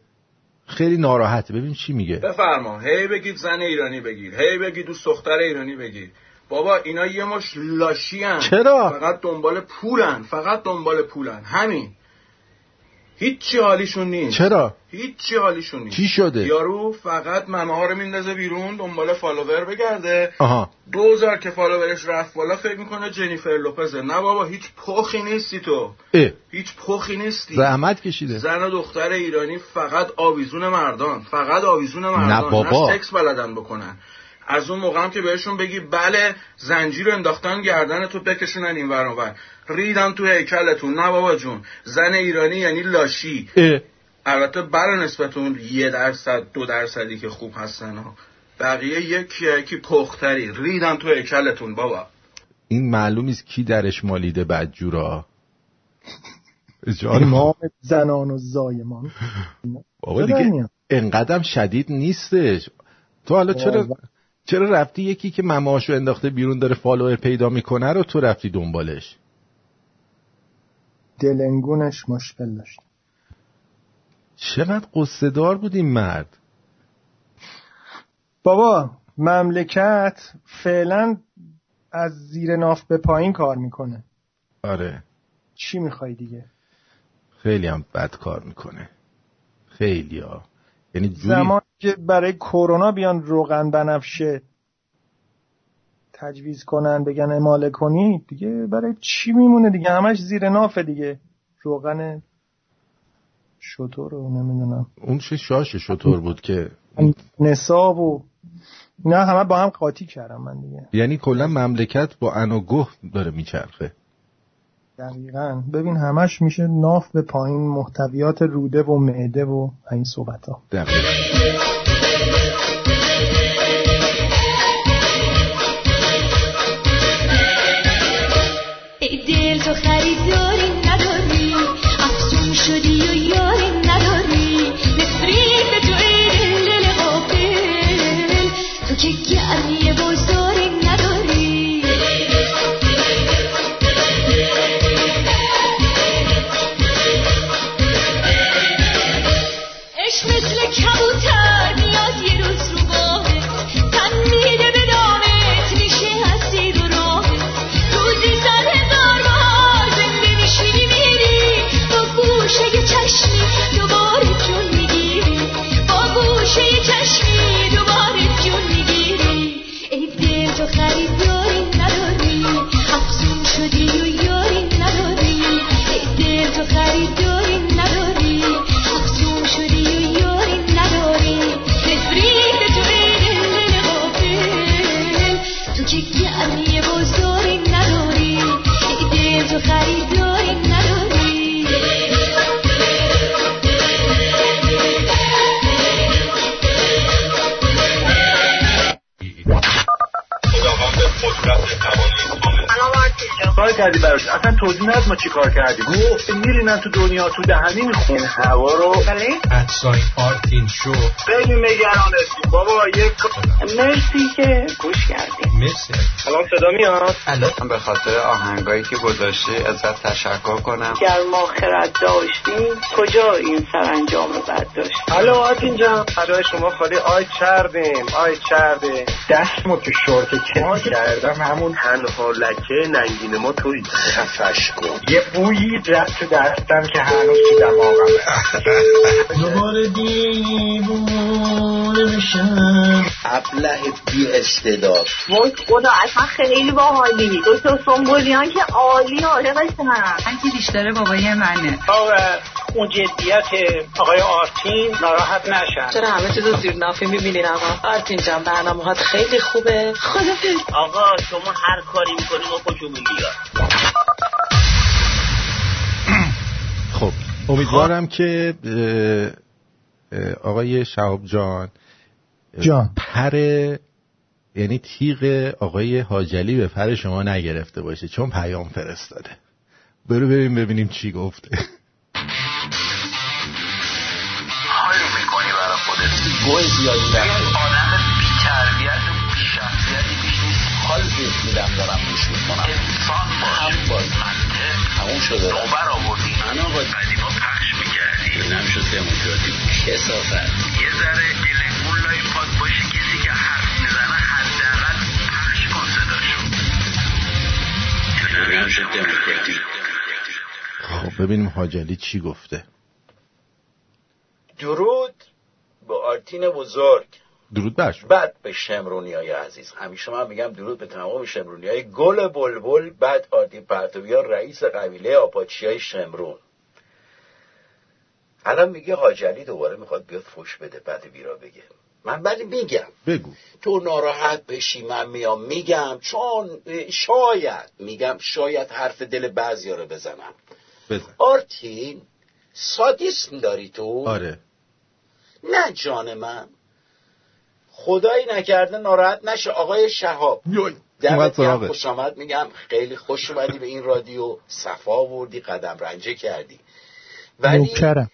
خیلی ناراحته. ببین چی میگه. بفرما. هی بگید زن ایرانی بگیر. هی بگید دوست دختر ایرانی بگیر. بابا اینا یه مش لاشی هن. چرا؟ فقط دنبال پولن. فقط دنبال پولن. همین. هیچی حالیشون نیست. چرا؟ هیچی حالیشون نیست. چی شده؟ یارو فقط ممه ها رو میندازه بیرون دنبال فالوور بگرده. آها. دوزار که فالوورش رفت بالا فکر می‌کنه جنیفر لوپزه. نه بابا هیچ پخی نیستی تو. اه. هیچ پخی نیستی. زحمت کشیده. زن و دختر ایرانی فقط آویزون مردان. فقط آویزون مردان. بابا. نه سکس بلدن بکنن. از اون موقع هم که بهشون بگی بله زنجیر رو انداختن گردن تو بکشونن این ور اونور ریدن تو هیکلتون. نه بابا جون زن ایرانی یعنی لاشی. اه. البته بر نسبت اون یه درصد دو درصدی که خوب هستن ها. بقیه یکی یکی پختری. ریدن تو هیکلتون بابا. این معلوم نیست کی درش مالیده بدجورا. امام زنان و زایمان. بابا دیگه میاد؟ انقدرم شدید نیستش. تو حالا چرا. چرا رفتی یکی که مماشو انداخته بیرون داره فالوور پیدا می‌کنه رو تو رفتی دنبالش؟ دلنگونش مشکل داشت. چقدر قصه دار بود این مرد. بابا مملکت فعلا از زیر ناف به پایین کار می‌کنه. آره. چی می‌خوای دیگه؟ خیلی هم بد کار می‌کنه. خیلی ها یعنی جوری زمان که برای کرونا بیان روغن بنفشه تجویز کنن بگن اماله کنید دیگه برای چی میمونه دیگه؟ همش زیر نافه دیگه. روغن شطور رو نمی‌دونم. اون چه شاش شطور بود که نصاب و نه همه با هم قاطی کردم من دیگه. یعنی کلا مملکت با ان و گه داره میچرخه. دقیقا. ببین همش میشه ناف به پایین محتویات روده و معده و این صحبت ها دقیقا. کردی براش؟ اصلا توضیح نداد ما چی کار کردیم. گفت. میرینن تو دنیا تو دهنی میخون هوا رو ادساین آرتین شو خیلی نگرانتیم بابا یک مرسی که گوش کردیم مرسی. الان صدا میاد؟ من به خاطر آهنگایی که گذاشتی ازت تشکر کنم. گر ما خرد داشتیم کجا این سرانجام بد داشت الو آتین جان. برای شما خالی. آی چردیم آی چرده دستمو تو شورت کسی کردم همون تنها لکه ننگین ما توی خفش کن. یه بویی رفت تو دستم که هنوز تو دماغمه. دوباره دیوونه بشم ابله بی استعداد. وای خدا اصلا خیلی باحالی دکتر سنبولیان که عالی عاشقشم من که بیشتره بابای منه. آقا اون جدیت آقای آرتین ناراحت نشن. چرا همه چیز زیر نافی می‌بینین آقا؟ آرتین جان برنامه خیلی خوبه. خدا آقا شما هر کاری می‌کنی ما خوشو خب امیدوارم که آقای شهاب جان جان. پر یعنی تیغ آقای حاجلی به پر شما نگرفته باشه چون پیام فرستاده. برو بریم ببینیم چی گفته. حال می‌کنی برای خودت. گوه زیادی در آدم بی تربیت و بی شخصیتی پیش نیست. حال بهت میدم دارم گوش می‌کنم. انسان باش هم باز منطق. تموم شده. نوبر آوردی. من آقا قدیما پخش می‌کردی. اینم شد دموکراتی کسافت. یه ذره دلگون لای پاک باشه کسی که حرف اینم شد دموکراتی. خب ببینیم حاجلی چی گفته. درود به آرتین بزرگ. درود بر شما. بعد به شمرونی های عزیز همیشه من میگم درود به تمام شمرونی های گل بلبل بعد آرتین پرتویان رئیس قبیله آپاچی های شمرون. الان میگه حاجلی دوباره می‌خواد بیاد فوش بده بعد بیرا بگه. من ولی میگم. بگو. تو ناراحت بشی من میام. میگم چون شاید میگم شاید حرف دل بعضیا رو بزنم. بزن. آرتین سادیسم داری تو؟ آره. نه جان من. خدایی نکرده ناراحت نشه. آقای شهاب دمت گرم. خوش آمد. میگم خیلی خوش اومدی به این رادیو. صفا آوردی قدم رنجه کردی. ولی نوکرم.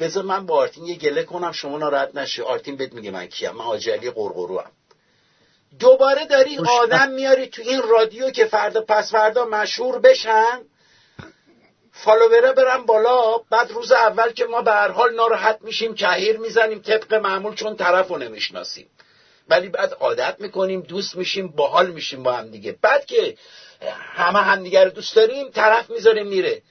بذار من با آرتین یه گله کنم شما ناراحت نشه آرتین بهت میگه من کیم. من آجلی قرقرو هم دوباره داری آدم میاری تو این رادیو که فردا پس فردا مشهور بشن. فالووره برن بالا. بعد روز اول که ما به هر حال ناراحت میشیم کهیر می‌زنیم طبق معمول چون طرف رو نمی‌شناسیم. ولی بعد عادت می‌کنیم دوست میشیم باحال میشیم با هم دیگه. بعد که همه همدیگه رو دوست داریم طرف می‌ذاره میره.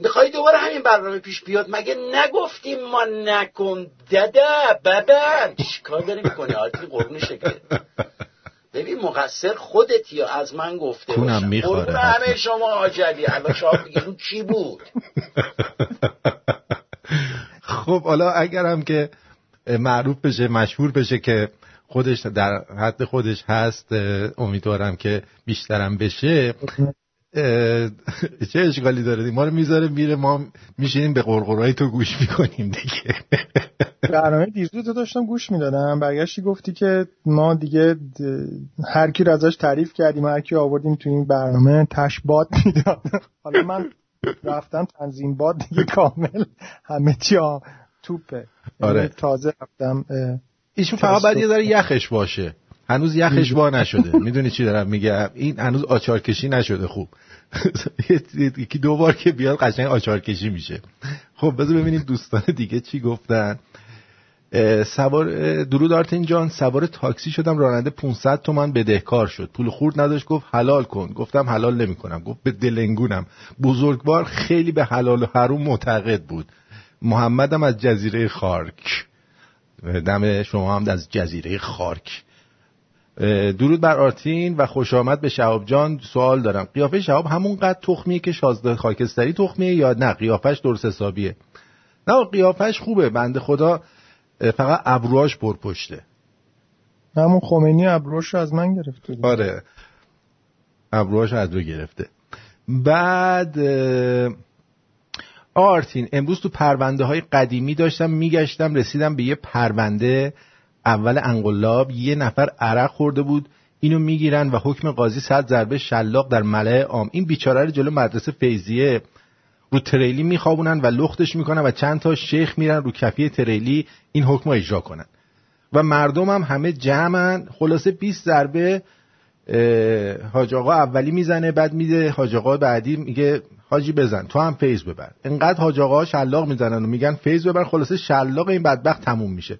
می‌خوای دوباره همین برنامه پیش بیاد؟ مگه نگفتیم ما نکن؟ دادا بابا چیکار داری می‌کنی؟ آرتی قربون شکل ببین مقصر خودت یا از من گفته باشم می‌خوره قربون. همه شما آجلی الان شما اون کی بود؟ خب حالا اگرم که معروف بشه مشهور بشه که خودش در حد خودش هست امیدوارم که بیشترم بشه. چه اشکالی داره؟ ما رو می‌ذاره میره ما میشینیم به قرقرای تو گوش می‌کنیم دیگه. برنامه دیروز رو داشتم گوش می‌دادم. برگشتی گفتی که ما دیگه هر کی رو ازش تعریف کردیم هر کی آوردیم تو این برنامه تش باد می‌داد. حالا من رفتم تنظیم باد دیگه کامل. همه چی توپه. آره. یعنی تازه رفتم ایشون فقط باید یه ذره یخش باشه. هنوز یخش وا نشده. می‌دونی چی دارم میگم؟ این هنوز آچار کشی نشده خوب. یکی دو بار که بیاد قشنگ آچار کشی میشه. خب بذار ببینیم دوستان دیگه چی گفتن. سوار درود آرتین جان. سوار تاکسی شدم. راننده 500 تومن بدهکار شد. پول خورد نداشت. گفت حلال کن. گفتم حلال نمی‌کنم. گفت به دلنگونم. بزرگوار خیلی به حلال و حروم معتقد بود. محمدم از جزیره خارک. دم شما هم از جزیره خارک. درود بر آرتین و خوش آمد به شهاب جان. سوال دارم. قیافه شهاب همون قد تخمیه که شازده خاکستری تخمیه یا نه؟ قیافش درست حسابیه. نه قیافش خوبه. بنده خدا فقط ابروهاش پرپشته. همون خمینی ابروش رو از من گرفته بود. آره. ابروهاش از رو گرفته. بعد آرتین امروز تو پرونده های قدیمی داشتم میگشتم رسیدم به یه پرونده اول انقلاب یه نفر عرق خورده بود اینو می‌گیرن و حکم قاضی صد ضربه شلاق در ملع عام. این بیچاره رو جلو مدرسه فیزیه رو تریلی میخوابونن و لختش می‌کنن و چند تا شیخ میرن رو کفی تریلی این حکم رو اجرا کنن. و مردم هم همه جمعن. خلاصه 20 ضربه حاج آقا اولی می‌زنه بعد میده. حاج آقا بعدی میگه حاجی بزن تو هم فیض ببر. انقدر حاج آقا شلاق می‌زنن و میگن فیض ببر خلاصه شلاق این بدبخت تموم میشه.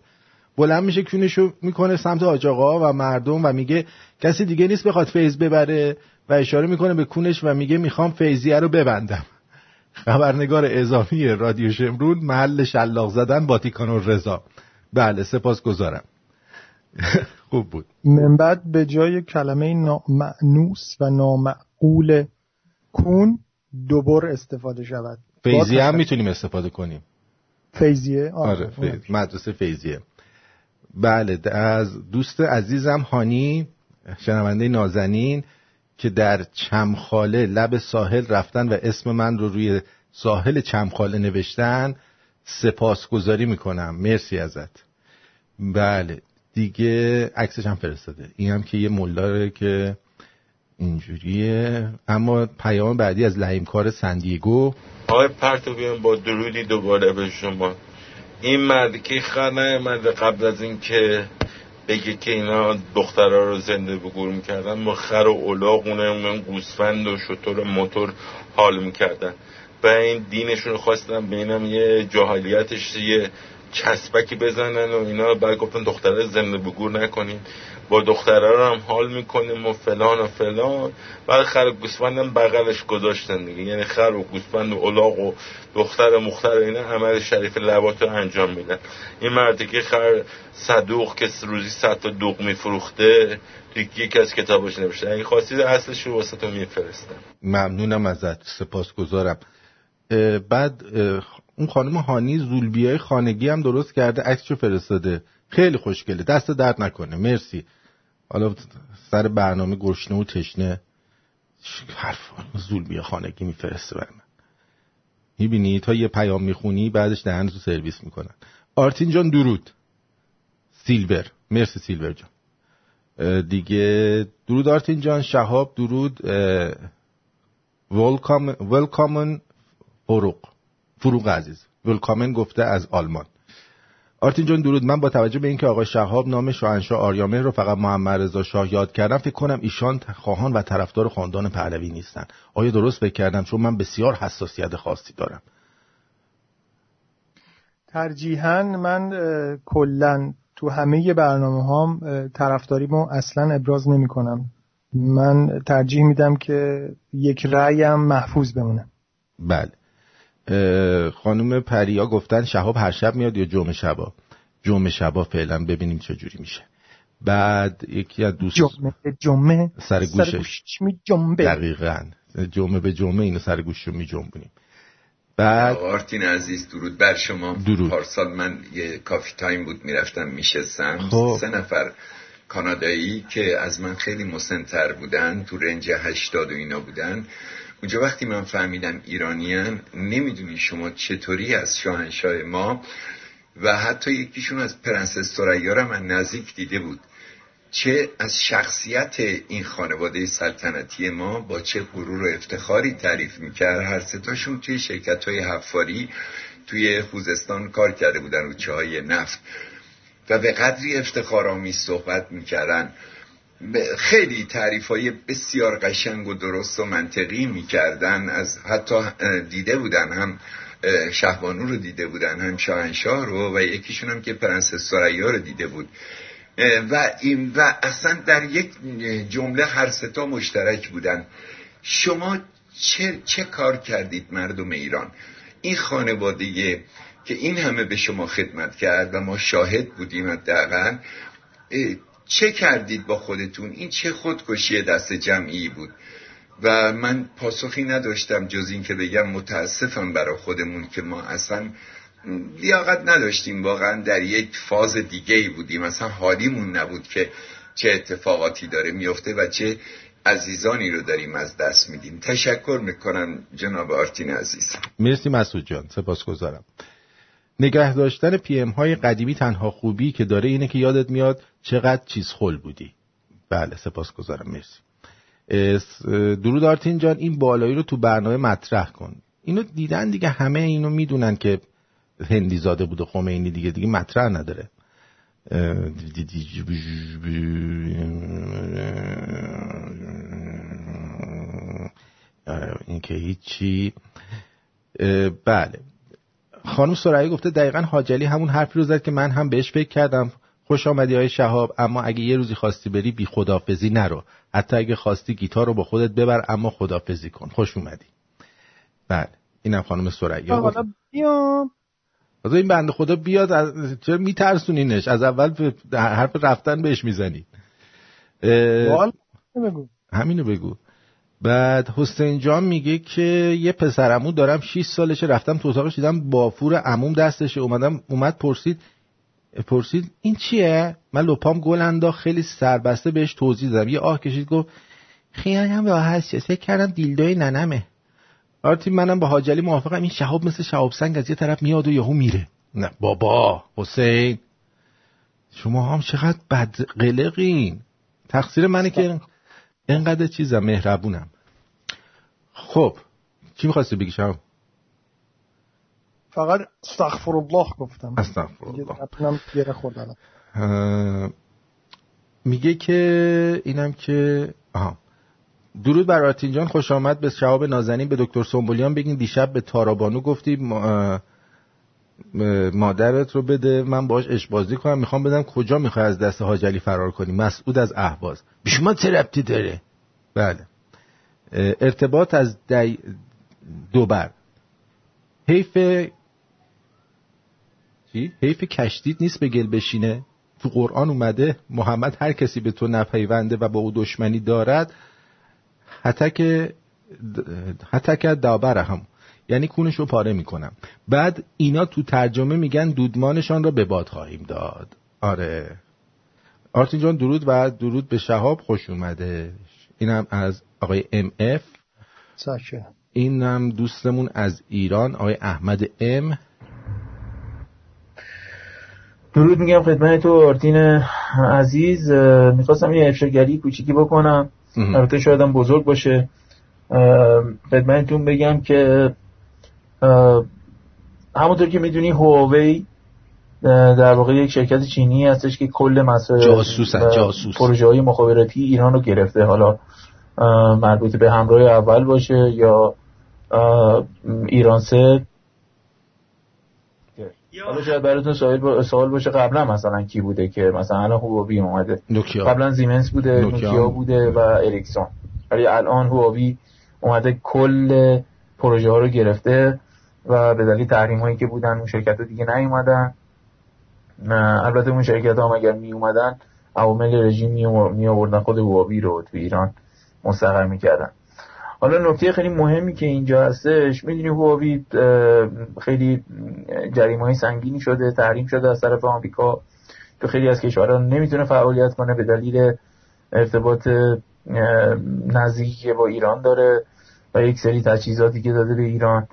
بلند میشه کونشو می‌کنه سمت حاج آقا و مردم و میگه کسی دیگه نیست بخواد فیض ببره و اشاره می‌کنه به کونش و میگه می‌خوام فیضیه رو ببندم. خبرنگار اعزامی رادیو شمرون محل شلاق زدن باتیکان و رضا. بله سپاس گذارم. خوب بود. من بعد به جای کلمه نامعنوس و نامعقول کون دوبار استفاده شود. فیضیه هم می‌تونیم استفاده کنیم. فیضیه؟ آره فیض. مدرسه فیضیه. بله از دوست عزیزم هانی شنونده نازنین که در چمخاله لب ساحل رفتن و اسم من رو روی ساحل چمخاله نوشتن سپاسگزاری می‌کنم. مرسی ازت. بله دیگه عکسش هم فرستاده. این هم که یه ملاره که اینجوریه. اما پیام بعدی از لحیمکار سندیگو آقای پرتویان با درودی دوباره به شما. این مرد که خر نیامده قبل از این که بگه که اینا دخترها رو زنده به گور می‌کردن با خر و الاغ اون گوسفند و شطور موتور حال می‌کردن. و این دینشون خواستن به یه جاهلیتش یه چسبکی بزنن و اینا بعد گفتن دختره زنده به گور نکنین. با دختره رو هم حال می‌کنیم و فلان و فلان. بعد خر و گوسفندم بغلش گذاشتن دیگه. یعنی خر و گوسفند و الاغ و دختر مختر اینا عمل شریف لبات رو انجام میدن. این مردی که خر صدوق که روزی صد تا دوغ میفروخته یکی از کتابش نوشته. اگه خواستید اصلش رو واسه تو میفرستم. ممنونم ازت. سپاسگزارم. بعد اون خانم هانی زولبیای خانگی هم درست کرده. عکسشو فرستاده. خیلی خوشگله. دست درد نکنه. مرسی. حالا سر برنامه گشنه و تشنه حرف زولبیا خانگی میفرسته برای من. می‌بینی؟ تا یه پیام می‌خونی بعدش دهن تو سرویس می‌کنن. آرتین جان درود. سیلور. مرسی سیلور جان. دیگه درود آرتین جان شهاب درود ولکامن فروغ. فروغ عزیز. ولکامن گفته از آلمان. آرتین جان درود. من با توجه به اینکه آقای شهاب نام شاهنشاه آریامهر رو فقط محمد رضا شاه یاد کردم فکر کنم ایشان خواهان و طرفدار خاندان پهلوی نیستن. آیا درست فکر کردم؟ چون من بسیار حساسیت خاصی دارم. ترجیحاً من کلا تو همه برنامه هام طرفداریمو اصلا ابراز نمی کنم من ترجیح میدم که یک رأیم محفوظ بمونه بله. خانم پریا گفتن شهاب هر شب میاد یا جمعه شبا؟ جمعه شبا فعلا ببینیم چه جوری میشه. بعد یکی از دوست جمعه به جمعه؟ سر گوشش. می جنبه. دقیقا. جمعه به جمعه اینو سر گوش رو می جنبونیم. بعد آرتین عزیز درود بر شما. درود. پارسال من یه Coffee Time بود می‌رفتم میشستم. خب. سه نفر کانادایی که از من خیلی مسنتر بودن تو range هشتاد و اینا بودن اونجا وقتی من فهمیدم ایرانیان نمی‌دونی شما چطوری از شاهنشاه ما و حتی یکیشون از پرنسس رو من نزدیک دیده بود. چه از شخصیت این خانواده سلطنتی ما با چه غرور و افتخاری تعریف می‌کرد. هر ستاشون توی شرکت های حفاری توی خوزستان کار کرده بودن رو های نفت و به قدری افتخارآمیز صحبت می‌کردن. خیلی تعریف های بسیار قشنگ و درست و منطقی می‌کردن. از حتی دیده بودن هم شهبانو رو دیده بودن هم شاهنشاه رو و یکیشون هم که پرنسس سریا رو دیده بود. و این و اصلا در یک جمله هر ستا مشترک بودن. شما چه, چه کار کردید مردم ایران؟ این خانواده که این همه به شما خدمت کرد و ما شاهد بودیم حداقل چه کردید با خودتون؟ این چه خودکشی دست جمعی بود؟ و من پاسخی نداشتم جز این که بگم متاسفم برای خودمون که ما اصلا لیاقت نداشتیم. واقعا در یک فاز دیگه ای بودیم. اصلا حالیمون نبود که چه اتفاقاتی داره میفته و چه عزیزانی رو داریم از دست میدیم. تشکر می‌کنم جناب آرتین عزیز. مرسی مسعود جان. سپاسگزارم. نگه داشتن پی ام های قدیمی تنها خوبی که داره اینه که یادت میاد چقدر چیز خل بودی؟ بله سپاسگزارم مرسی. درود آرتین جان این بالایی رو تو برنامه مطرح کن. اینو دیدن دیگه همه اینو می‌دونن که هندی زاده بود و خمینی دیگه دیگه مطرح نداره. این که هیچی. بله. خانم سرعی گفته دقیقا حاجلی همون حرفی رو زد که من هم بهش فکر کردم. خوش آمدی های شهاب اما اگه یه روزی خواستی بری بی خدافزی نرو. حتی اگه خواستی گیتار رو با خودت ببر اما خدافزی کن. خوش اومدی. بله. اینم خانم سرعی. گفت بیام. از این بنده خدا بیاد از... چرا میترسونینش؟ از اول حرف رفتن بهش می‌زنی بگو. همینو بگو. بعد حسین جان میگه که یه پسرمو دارم 6 سالشه رفتم تو اتاقش دیدم بافور عموم دستشه. اومدم اومد پرسید پرسید این چیه؟ من لپام گل انداخت خیلی سربسته بهش توضیح دادم. یه آه کشید گفت خیلی هم راحت فکر کردم دیلدوی ننمه. آرتی منم با حاجلی موافقم. این شهاب مثل شهاب سنگ از یه طرف میاد و یهو میره. نه بابا حسین. شما هم چقدر بد قلقین. تقصیر منه که اینقدر چیزم مهربونم. خب چی می‌خواستی بگی فقط استغفر الله گفتم استغفر الله خوردم میگه که اینم که آها. درود بر آرتین جان خوش آمد. به شهاب نازنین به دکتر سنبولیان بگین. دیشب به تارابانو گفتی مادرت رو بده. من باش اشبازی کنم. می‌خوام بدم کجا می‌خوای از دست حاجلی فرار کنی؟ مسعود از اهواز. به شما چه ربطی داره؟ بله. ارتباط از دی... دوبر. حیف چی؟ حیف کشتید نیست به گل بشینه. تو قرآن اومده محمد هر کسی به تو نپیونده و با او دشمنی دارد حتک حتک دابره هم. یعنی کونش رو پاره می‌کنم. بعد اینا تو ترجمه میگن دودمانشان را به باد خواهیم داد. آره. آرتین جان درود و درود به شهاب خوش اومده. اینم از آقای ام اف. اینم دوستمون از ایران آقای احمد ام. درود میگم خدمت تو آرتین عزیز. می‌خواستم یه افشاگری کوچیکی بکنم. البته شاید هم بزرگ باشه. خدمتتون بگم که همونطور که می‌دونی هواوی در واقع یک شرکت چینی هستش که کل مسائل جاسوس جاسوس. پروژه های مخابراتی ایران رو گرفته. حالا مربوط به همراه اول باشه یا ایران سه. حالا شاید براتون سوال سوال باشه قبلا مثلا کی بوده که مثلا الان هواوی اومده. نوکیا. قبلا زیمنس بوده نوکیا, نوکیا بوده و اریکسون. ولی الان هواوی اومده کل پروژه ها رو گرفته و به دلیل تحریم هایی که بودن اون شرکت ها دیگه نیومدن. البته اون شرکت ها هم اگر می اومدن عوامل رژیم می آوردن خود هواوی رو تو ایران مستقر می‌کردن. حالا نکته خیلی مهمی که اینجا هستش می‌دونی هواوی خیلی جریمه های سنگینی شده تحریم شده از طرف آمریکا تو خیلی از کشورها نمی‌تونه فعالیت کنه به دلیل ارتباط نزدیکی با ایران داره و یک سری تجهیزاتی که داده به ایران.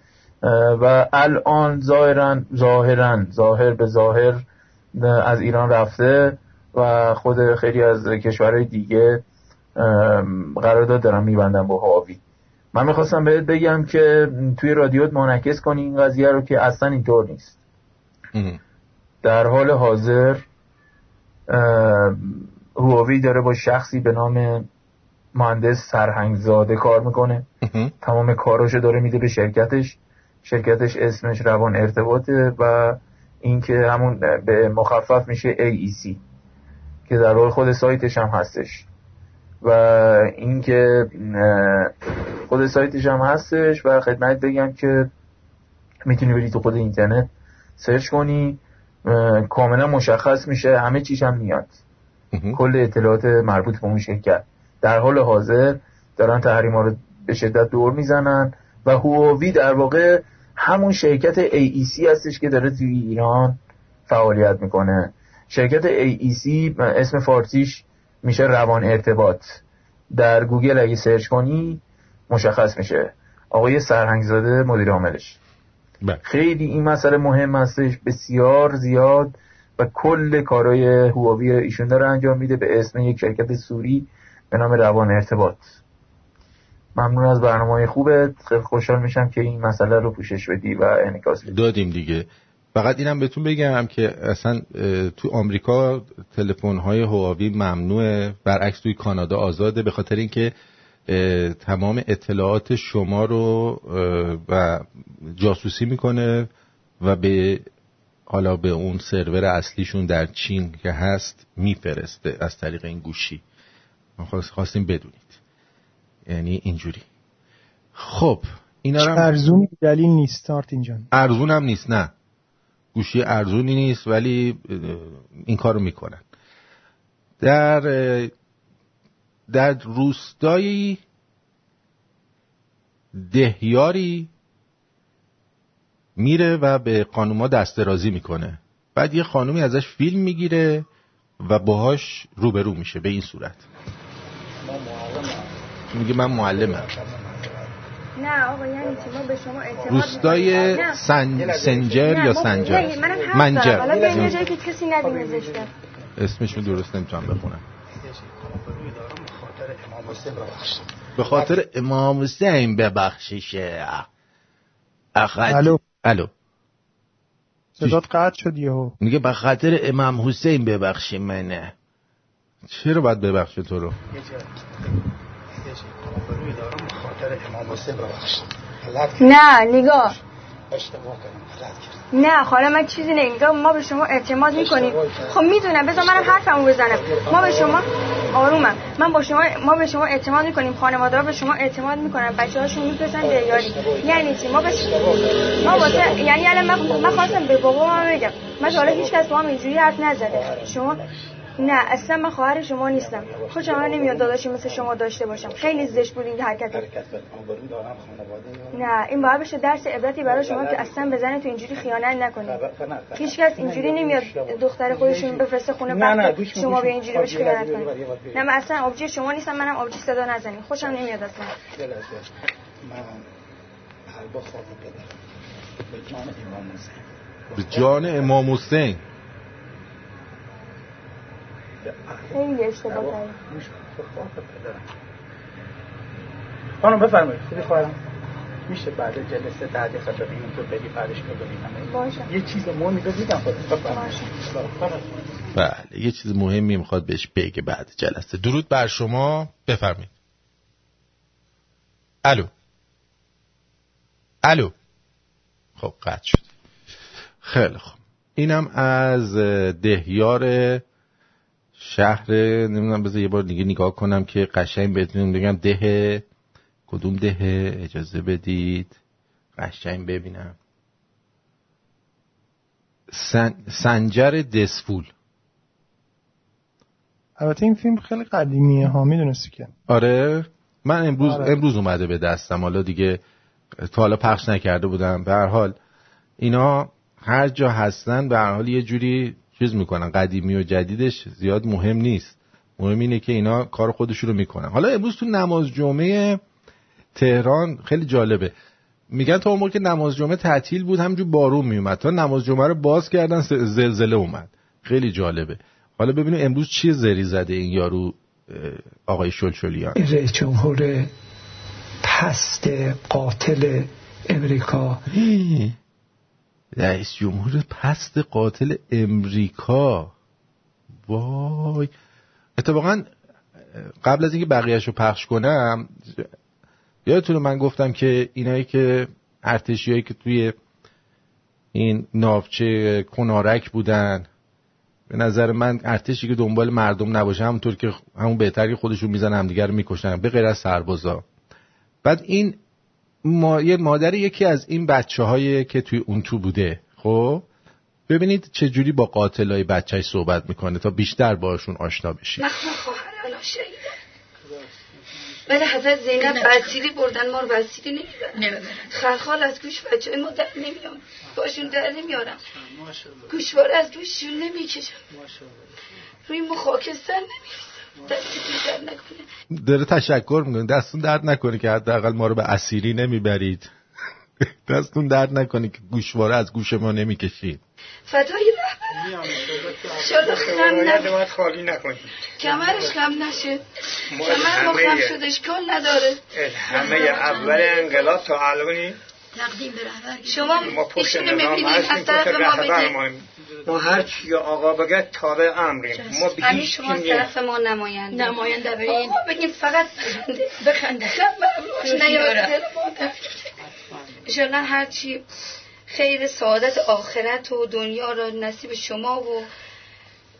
و الان ظاهرا ظاهرا ظاهر به ظاهر اه، از ایران رفته و خود خیلی از کشورهای دیگه قرارداد دارن میبندن با هواوی. من می‌خواستم بهت بگم که توی رادیوت منعکس کنی این قضیه رو که اصلا اینطور نیست. در حال حاضر هواوی داره با شخصی به نام مهندس سرهنگزاده کار می‌کنه. تمام کاراشو داره میده به شرکتش. شرکتش اسمش روان ارتباطه و اینکه همون به مخفف میشه AEC که در واقع خود سایتش هم هستش. و اینکه خود سایتش هم هستش و خدمت بگم که می‌تونی بری تو خود اینترنت سرچ کنی کاملا مشخص میشه همه چیش هم میاد. کل اطلاعات مربوط به اون شرکت. در حال حاضر دارن تحریم ها رو به شدت دور می‌زنن و هواوی در واقع همون شرکت AEC هستش که داره توی ایران فعالیت می‌کنه. شرکت AEC اسم فارسیش میشه روان ارتباط. در گوگل اگه سرچ کنی مشخص میشه. آقای سرهنگزاده مدیر عاملش. خیلی این مسئله مهم هستش بسیار زیاد و کل کارهای هواوی ایشون داره انجام میده به اسم یک شرکت سوری به نام روان ارتباط. ممنون از برنامه خوبت. خیلی خوشحال میشم که این مسئله رو پوشش بدی و انعکاس بدی. دادیم دیگه. فقط اینم بهتون بگم که اصلا تو آمریکا تلفن های هواوی ممنوعه. برعکس توی کانادا آزاده. به خاطر اینکه تمام اطلاعات شما رو و جاسوسی می‌کنه و به حالا به اون سرور اصلیشون در چین که هست میفرسته از طریق این گوشی. ما خواست- خواستیم بدونید. یعنی اینجوری. خب اینا هم- ارزون دلیل نیست آرتین جان. ارزون هم نیست نه. گوشی ارزونی نیست ولی این کارو می‌کنن. در در روستایی دهیاری میره و به خانوما دست درازی می‌کنه. بعد یه خانومی ازش فیلم می‌گیره و باهاش روبرو میشه به این صورت. میگه من معلمم. نه آقا یعنی چی؟ ما به شما اعتماد روستای. سن... سنجر یا سنجر؟ منجر. حالا به یه جایی که کسی زشته. اسمش رو درست نمی‌تونم بخونم. به خاطر امام حسین ببخشیشه. اخد الو. الو. صدات قطع شد یهو. میگه به خاطر امام حسین ببخشی منه. چرا باید ببخشه تو رو؟ نه نگاه. نه حالا من چیزی نمیگم ما به شما اعتماد می‌کنیم. خب می‌دونم بذار منم حرفمو بزنم. ما به شما آرومم. من با شما ما به شما اعتماد می‌کنیم. خانواده به شما اعتماد می‌کنن. بچه هاشون میفرستن به یاری یعنی چی؟ ما به ما واسه یعنی الان من, خواستم به بابا من بگم. من حالا هیچ کس با هم اینجوری حرف نزده. شما نه اصلا من خواهر شما نیستم. خوشم من نمیاد داداشی مثل شما داشته باشم. خیلی زشت بود این حرکت. نه این باید بشه درس عبرتی برای شما که اصلا بزنه تو اینجوری خیانت نکنید هیچ کس اینجوری نمیاد دختر خودشون بفرسته خونه نه، نه، بعد شما به. اینجوری بهش خب، خیانت کنید ببر. نه من اصلا آبجی شما نیستم منم آبجی صدا نزنید خوشم نمیاد اصلا. من خواهم پدرم به جان امام حسین. به جان امام حسین. خیلی اشتباه به خاطر پدرم خانم بفرمایید. خوبی خواهرم میشه بعد جلسه بعدی خاطر این تو بدی بعدش ببینم باشه. یه چیز مهمی بگیدم خودت بفرمایید. بله یه چیز مهمی می‌خواد بهش بگه بعد جلسه. درود بر شما. بفرمایید. الو. الو. خب قطع شد. خیلی خوب. اینم از دهیار شهر نمی‌دونم بذار یه بار دیگه نگاه کنم که قشنگ بهتون بگم ده. کدوم ده؟ اجازه بدید. قشنگ ببینم. سن... سنجر دسفول. البته این فیلم خیلی قدیمیه ها می‌دونستی که. آره. من امروز آره. امروز اومده به دستم. حالا دیگه تا حالا پخش نکرده بودم. به هر حال اینا هر جا هستن به هر حال یه جوری چیز می‌کنن قدیمی و جدیدش زیاد مهم نیست. مهم اینه که اینا کار خودشون رو می‌کنن. حالا امروز تو نماز جمعه تهران خیلی جالبه. میگن تا اون موقع که نماز جمعه تعطیل بود همجور بارون میومد تا نماز جمعه رو باز کردن زلزله اومد. خیلی جالبه. حالا ببینیم امروز چی زری زده این یارو آقای شلشلیان؟ رئیس جمهور پست قاتل امریکا. رئیس جمهور پست قاتل امریکا. وای. اتفاقا قبل از اینکه بقیهش رو پخش کنم یادتونه من گفتم که اینایی که ارتشی که توی این ناوچه کنارک بودن به نظر من ارتشی که دنبال مردم نباشه همونطور که همون بهتر که خودشون میزن همدیگر می‌کشن به غیر از سربازا. بعد این ما... یه مادر یکی از این بچه هایی که توی اون تو بوده خب؟ ببینید چه جوری با قاتل های بچهش صحبت می‌کنه تا بیشتر باشون آشنا بشید من خواهر الان شهیدم ولی حضرت زینب وسیلی بردن ما رو وسیلی نمی‌برن خلخال از گوش بچه ما در نمیان باشون در نمیارم. گوشوار از گوششون نمی‌کشم. روی ما خاکستر داره تشکر می‌کنه. دستون درد نکنه که حداقل ما رو به اسیری نمی‌برید. دستون درد نکنه که گوشواره از گوش ما نمی‌کشید. فدای شالا خم باید خالی نکنید. کمرش خم نشه ما کمر ما خم شدش کل نداره. همه اول انقلاب تا الانی تقدیم به رهبر شما ما پشت می‌بینید هستیم ما رهبر ما ما هر چی آقا بگه تابع امریم. ما به همین هیچ شما. طرف ما نماینده. نماینده بگید بگید فقط بخنده. نیاد انشالله هرچی خیر سعادت آخرت و دنیا را نصیب شما و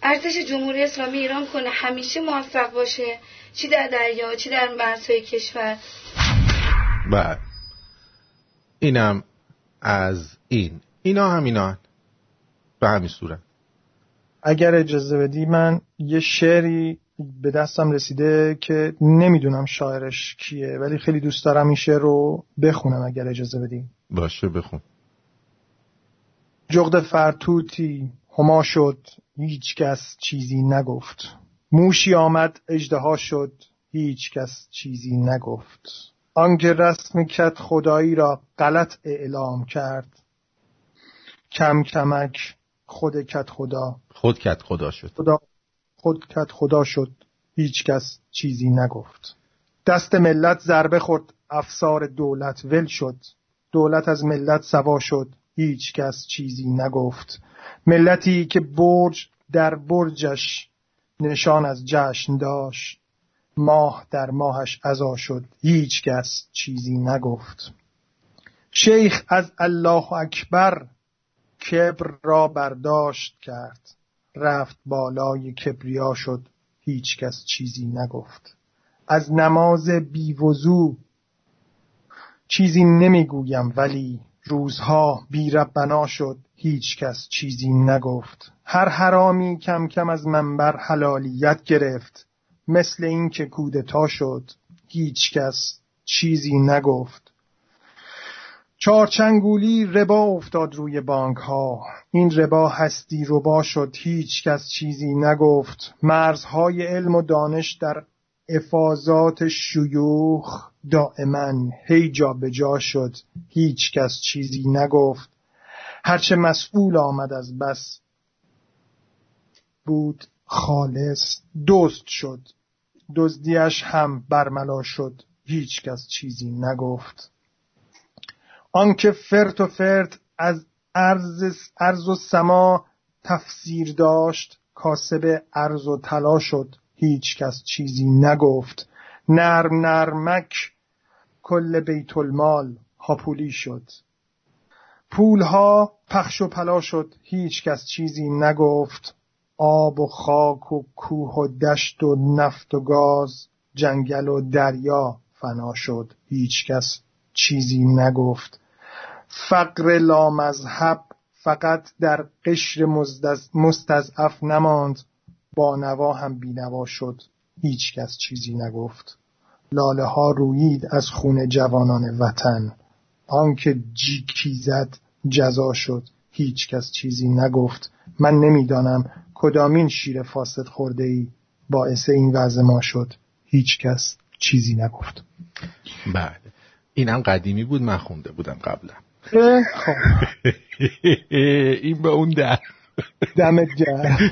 ارتش جمهوری اسلامی ایران کنه. همیشه موفق باشه. چی در دریا چی در مرزهای کشور. بعد. اینم از این. اینا همینا به همین صورت. اگر اجازه بدی من یه شعری به دستم رسیده که نمی‌دونم شاعرش کیه ولی خیلی دوست دارم این شعر رو بخونم اگر اجازه بدی. باشه بخون. جغد فرتوتی هما شد هیچ کس چیزی نگفت. موشی آمد اژدها شد هیچ کس چیزی نگفت. آنکه رسم کت خدایی را غلط اعلام کرد. کم کمک خود کت خدا. خود کت خدا شد. خدا خود کت خدا شد. هیچ کس چیزی نگفت. دست ملت ضربه خورد. افسار دولت ول شد. دولت از ملت سوا شد. هیچ کس چیزی نگفت. ملتی که برج در برجش نشان از جشن داشت. ماه در ماهش عزا شد. هیچ کس چیزی نگفت. شیخ از الله اکبر کبر را برداشت کرد. رفت بالای کبریا شد. هیچ کس چیزی نگفت. از نماز بیوزو چیزی نمی‌گویم ولی روزها بی ربنا شد. هیچ کس چیزی نگفت. هر حرامی کم کم از منبر حلالیت گرفت. مثل این که کودتا شد هیچ کس چیزی نگفت. چارچنگولی ربا افتاد روی بانک ها این ربا هستی ربا شد هیچ کس چیزی نگفت. مرزهای علم و دانش در افاظات شیوخ دائما هی جا به جا شد هیچ کس چیزی نگفت. هرچه مسئول آمد از بس بود خالص دزد شد. دزدیش هم برملا شد. هیچ کس چیزی نگفت. آنکه فرت و فرت از ارز, ارز و سما تفسیر داشت کاسب ارز و طلا شد. هیچ کس چیزی نگفت. نرم نرمک کل بیت المال هاپولی شد. پولها پخش و پلا شد. هیچ کس چیزی نگفت. آب و خاک و کوه و دشت و نفت و گاز جنگل و دریا فنا شد. هیچ کس چیزی نگفت. فقر لامذهب فقط در قشر مستضعف نماند. با نوا هم بینوا شد. هیچ کس چیزی نگفت. لاله ها رویید از خون جوانان وطن. آنکه جیکی زد جزا شد. هیچ کس چیزی نگفت. من نمی‌دانم کدامین شیر فاسد خورده ای باعث این وضع ما شد. هیچ کس چیزی نگفت. بله. اینم قدیمی بود. من خونده بودم قبلا. خب. این به اون در. دمت گرم.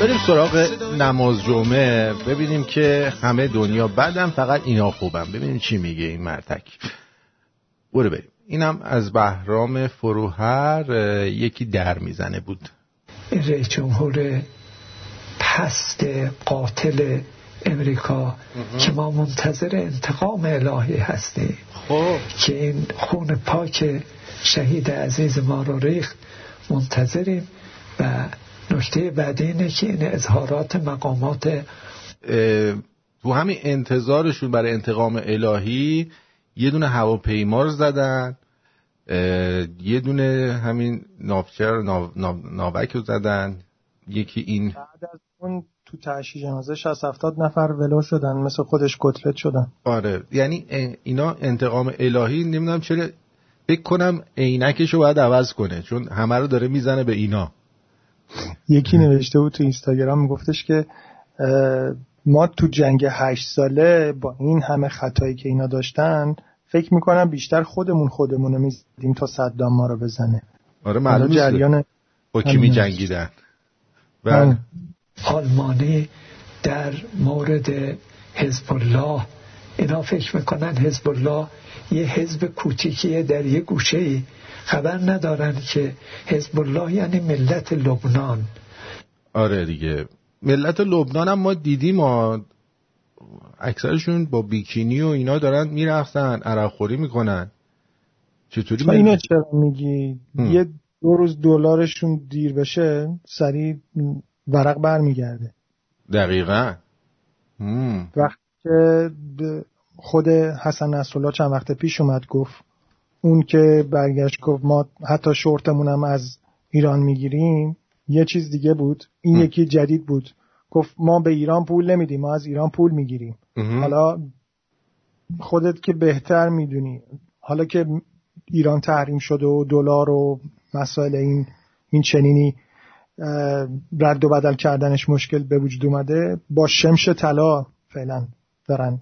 بریم سراغ نماز جمعه. ببینیم که همه دنیا بعدم فقط اینا خوبم ببینیم چی میگه این مرتک. برو بریم. اینم از بهرام فروهر یکی در می‌زنه بود. رئیس جمهور پست قاتل امریکا که ما منتظر انتقام الهی هستیم. خب. که این خون پاک شهید عزیز ما رو ریخت. منتظریم و نکته بعدی اینه که این اظهارات مقامات تو همین انتظارشون برای انتقام الهی یه دونه هواپیما رو زدن یه دونه همین ناوچر ناو، ناو، ناوک رو زدن. یکی این بعد از اون تو تشییع جنازه 60 70 نفر ولو شدن مثل خودش کتلت شدن. آره یعنی اینا انتقام الهی نمی‌دونم چرا فکر کنم عینکش رو باید عوض کنه چون همه رو داره می‌زنه به اینا. یکی نوشته بود تو اینستاگرام میگفتش که ما تو جنگ هشت ساله با این همه خطایی که اینا داشتن فکر می‌کنم بیشتر خودمون خودمون رو می‌زدیم تا صدام ما رو بزنه آره معلوم جریان با کی می. جنگیدن بله. آلمانی در مورد حزب الله اینا فکر می‌کنن حزب الله یه حزب کوچیکیه در یه گوشه خبر ندارن که حزب الله یعنی ملت لبنان. آره دیگه. ملت لبنان هم ما دیدیم ما اکثرشون با بیکینی و اینا دارن میرخصن عرق خوری می‌کنن. چطوری تو اینو چرا میگی؟ یه دو روز دلارشون دیر بشه سریع ورق برمیگرده. دقیقا. وقتی که خود حسن نصرالله چند وقت پیش اومد گفت اون که برگشت گفت ما حتی شورتمون هم از ایران می‌گیریم یه چیز دیگه بود. این ام. یکی جدید بود. گفت ما به ایران پول نمیدیم ما از ایران پول می‌گیریم. حالا خودت که بهتر می‌دونی. حالا که ایران تحریم شده و دلار و مسائل این این چنینی رد و بدل کردنش مشکل به وجود اومده با شمش طلا فعلا دارن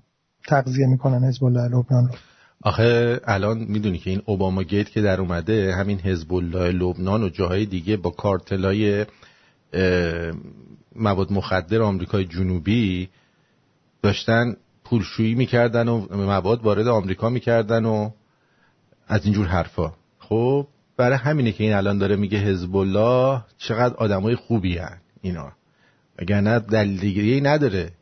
تغذیه می‌کنن حزب الله لبنان. رو آخه الان می‌دونی که این اوباما گیت که در اومده همین حزب الله لبنان و جاهای دیگه با کارتلای مواد مخدر آمریکای جنوبی داشتن پولشویی می‌کردن و مواد وارد آمریکا می‌کردن و از اینجور حرفا. خب برای همینه که این الان داره میگه حزب الله چقدر آدمای خوبی هن اینا. نه دلیل دیگه نداره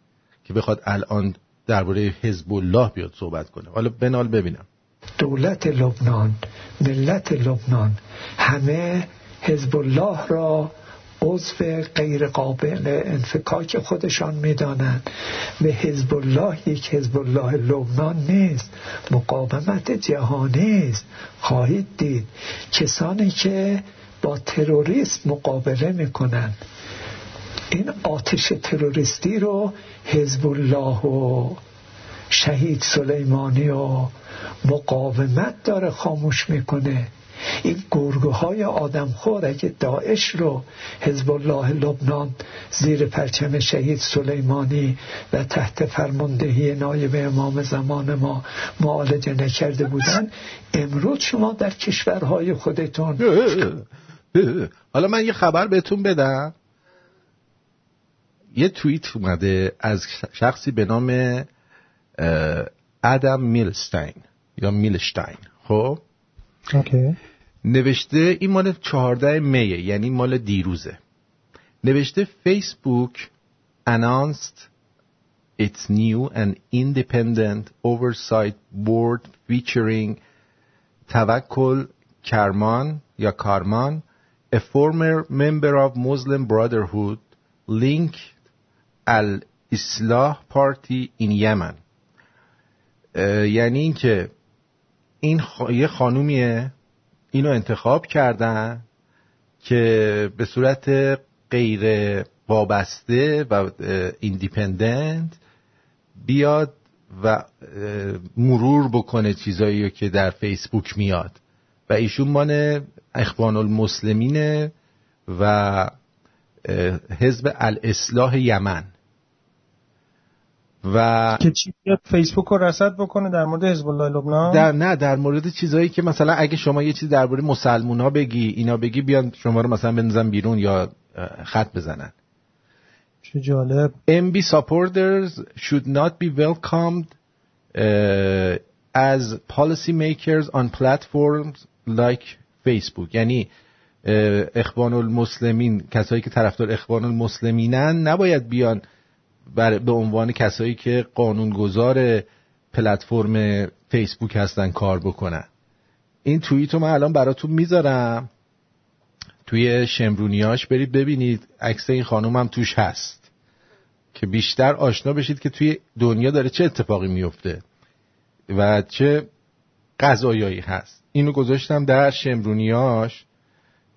که بخواد الان درباره حزب الله بیاد صحبت کنه. حالا بنال ببینم. دولت لبنان ملت لبنان همه حزب الله را عضو غیر قابل انفکاک خودشان می‌دانند. و حزب الله یک حزب الله لبنان نیست. مقاومت جهانی است. خواهید دید کسانی که با تروریست مقابله می‌کنند. این آتش تروریستی رو حزب الله و شهید سلیمانی و مقاومت داره خاموش می‌کنه. این گرگه های آدم خور اگه داعش رو حزب الله لبنان زیر پرچم شهید سلیمانی و تحت فرماندهی نایب امام زمان ما معالجه نکرده بودن امروز شما در کشورهای خودتون حالا من یه خبر بهتون بدم. یه توییت اومده از شخصی به نام ادم میلستین یا میلشتین خب؟ اوکی. نوشته این مال 14 میه یعنی مال دیروزه. نوشته فیسبوک announced its new and independent oversight board featuring توکل کرمان یا کارمان a former member of Muslim Brotherhood linked al-Islah party in Yemen یعنی اینکه این خ... یه خانومیه اینو انتخاب کردن که به صورت غیر وابسته و ایندیپندنت بیاد و مرور بکنه چیزایی که در فیسبوک میاد. و ایشون مان اخوان المسلمینه و حزب الاصلاح یمن. و که چی بیاد فیسبوک رو رصد بکنه در مورد حزب الله لبنان؟ در نه در مورد چیزایی که مثلا اگه شما یه چیز درباره مسلمونا بگی اینا بگی بیان شما رو مثلا بنزن بیرون یا خط بزنن. چه جالب. MB supporters should not be welcomed uh, as policy makers on platforms like Facebook. یعنی اخوان المسلمین کسایی که طرفدار اخوان المسلمینن نباید بیان بر به عنوان کسایی که قانونگذار پلتفرم فیسبوک هستن کار بکنن. این توییت رو من الان براتون می‌ذارم. توی شمرونیاش برید ببینید عکس این خانوم هم توش هست. که بیشتر آشنا بشید که توی دنیا داره چه اتفاقی میفته و چه قضایایی هست. اینو گذاشتم در شمرونیاش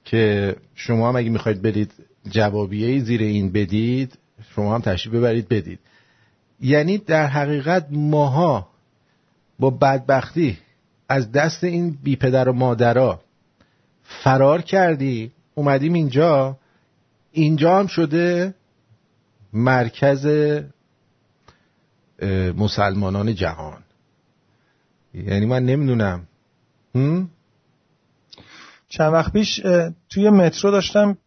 که شما هم اگه می‌خواید برید جوابیه زیر این بدید شما هم تشریف ببرید بدید. یعنی در حقیقت ماها با بدبختی از دست این بی پدر و مادرها فرار کردی اومدیم اینجا. اینجا هم شده مرکز مسلمانان جهان. یعنی من نمی‌دونم. چند وقت پیش توی مترو داشتم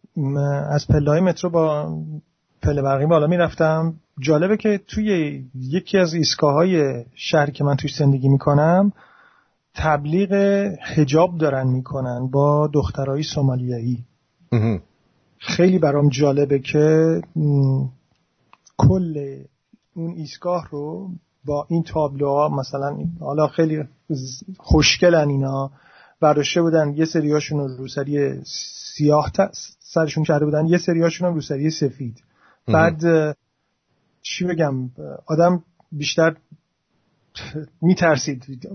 از پله مترو با پله برقی بالا می‌رفتم. جالبه که توی یکی از ایستگاه های شهری که من توش زندگی می‌کنم تبلیغ هجاب دارن می‌کنن با دخترای سومالیایی. خیلی برام جالبه که م، کل اون ایستگاه رو با این تابلوها مثلا حالا خیلی خوشگلن اینا برداشته بودن یه سریاشون رو روسری سیاه ت- سرشون کرده بودن یه سریاشون رو روسری سفید. بعد چی بگم آدم بیشتر میترسید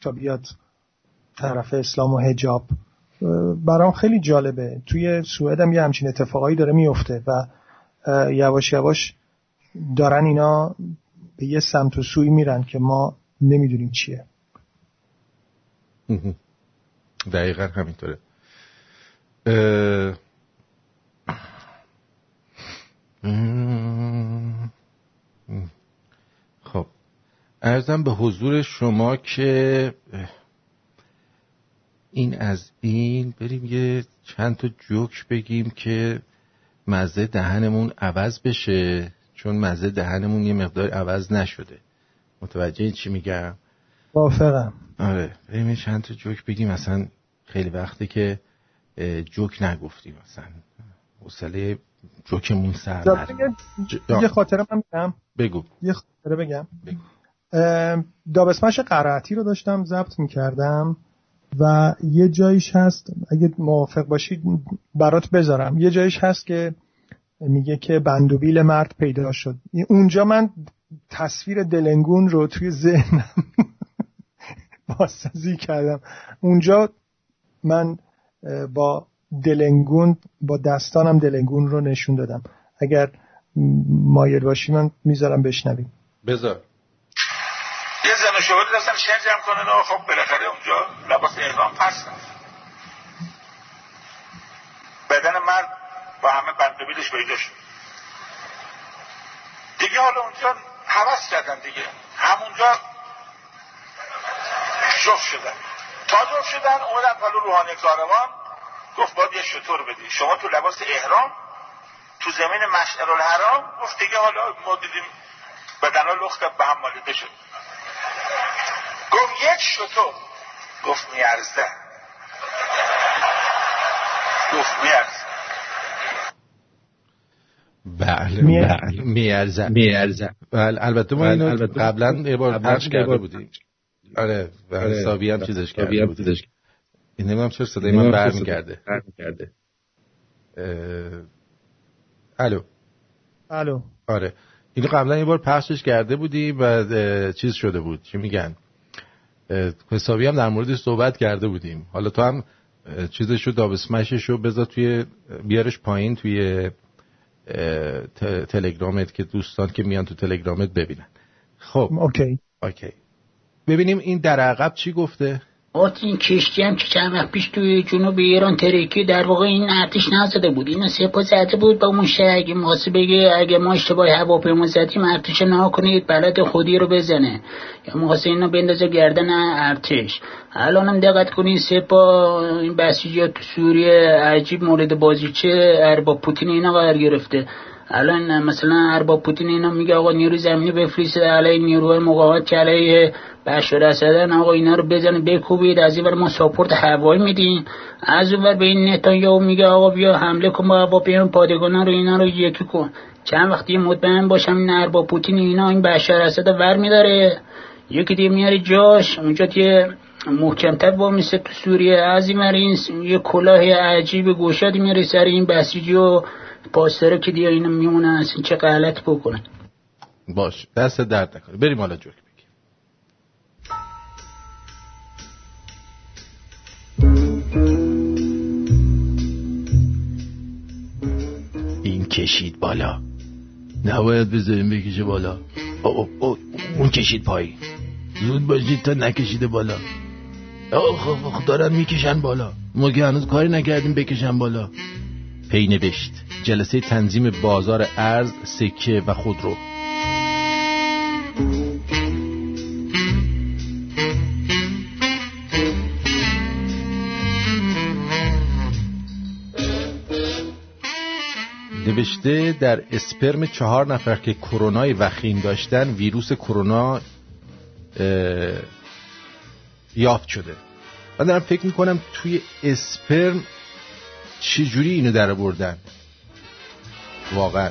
تا بیاد طرف اسلام و هجاب برام خیلی جالبه. توی سوئد هم یه همچین اتفاقایی داره میفته و یواش یواش دارن اینا به یه سمت و سوی میرن که ما نمی‌دونیم چیه. دقیقا همینطوره. خب. ارزم به حضور شما که این از این بریم یه چند تا جوک بگیم که مزه دهنمون عوض بشه چون مزه دهنمون یه مقدار عوض نشده. متوجه این چی میگم؟ موافقم. آره. بریم یه چند تا جوک بگیم. مثلا خیلی وقته که جوک نگفتیم مثلا. حوصله جوکمون سر نره. یه خاطره من بگم بگو. یه خاطره بگم. اه، دابسمش قرائتی رو داشتم ضبط می‌کردم و یه جایش هست اگه موافق باشید برات بذارم. یه جایش هست که میگه که بندوبیل مرد پیدا شد. اونجا من تصویر دلنگون رو توی ذهنم بازسازی کردم. اونجا من با دلنگون با دستانم دلنگون رو نشون دادم. اگر مایل باشی من می‌ذارم بشنویم. بذار. یه زن و شوهری داشتن شنج هم کنن و خب بالاخره اونجا لباس احرام پس رفت. بدن مرد با همه بندوبیلش پیدا شد. دیگه حالا اونجا حوض کردن دیگه. همونجا جفت شدن. تا جفت شدن اومدن پلو روحانی کاروان. گفت باید یه شطور بدی شما تو لباس احرام تو زمین مشعر الحرام گفت دیگه حالا ما دیدیم بدنا لخت به هم مالیده شد. گفت یک شطور. گفت میارزه. گفت میارزه. بله می- بله. میارزم میارزم بله البته ما اینو قبلا یه بار پخش کرده بودیم. آره و آره، حسابی هم چیزش کرده بودیم. نمی‌دونم چرا صدای من برمیگرده. برمیگرده. اه، الو. الو. آره. اینو قبلا یه بار پخشش کرده بودیم و چیز شده بود. چی میگن؟ حسابی هم در موردش صحبت کرده بودیم. حالا تو هم اه، چیزشو دابسمششو بذار توی بیارش پایین توی تلگرامت که دوستان که میان تو تلگرامت ببینن. خب. اوکی. اوکی. ببینیم این در عقب چی گفته؟ آت این کشتی هم که چند وقت پیش توی جنوب ایران ترکی در واقع این ارتش نزده بود. اینو سپاه زده بود. با اون اگه ماسه بگه اگه ما اشتباه هواپیما زدیم ارتش نه کنید بلد خودی رو بزنه. یا ماسه اینو بندازه گردن ارتش. الانم دقت کنید سپاه این بسیجی تو سوریه عجیب مورد بازیچه ارباب پوتین اینا قرار گرفته. الان مثلا ارباب پوتین اینا میگه آقا نیرو زمینی بفرسته علیه نیروهای مقاومت که علیه بشار اسدن آقا اینا رو بزنه بکوبید از این ما ساپورت هوایی میدیم. از اون به این نتانیاهو میگه آقا بیا حمله کن با هواپیما پادگانا رو اینا رو یکی کن. چند وقتی مطمئن باشم این ارباب پوتین اینا این بشار اسد ور میداره. یکی دیگه میاره جاش اونجا یه محکمتر با میسه تو سوریه. از این یه کلاه عجیب گوشادی میاره سر این بسیجی و پاسدارا که دیگه اینا میمونن اصلا چه غلط بکنن باش دست درد نکنه. بریم حالا جوک بگیم این کشید بالا. نباید بذاریم بکشه بالا. او او او اون کشید پایین. زود باشید تا نکشیده بالا. آه خب خب دارن می‌کشن بالا. ما که هنوز کاری نکردیم بکشن بالا. پی نوشت. جلسه تنظیم بازار ارز سکه و خودرو. نوشته در اسپرم چهار نفر که کرونای وخیم داشتن ویروس کرونا یافت شده. من دارم فکر می‌کنم توی اسپرم چجوری اینو در بردن واقعا.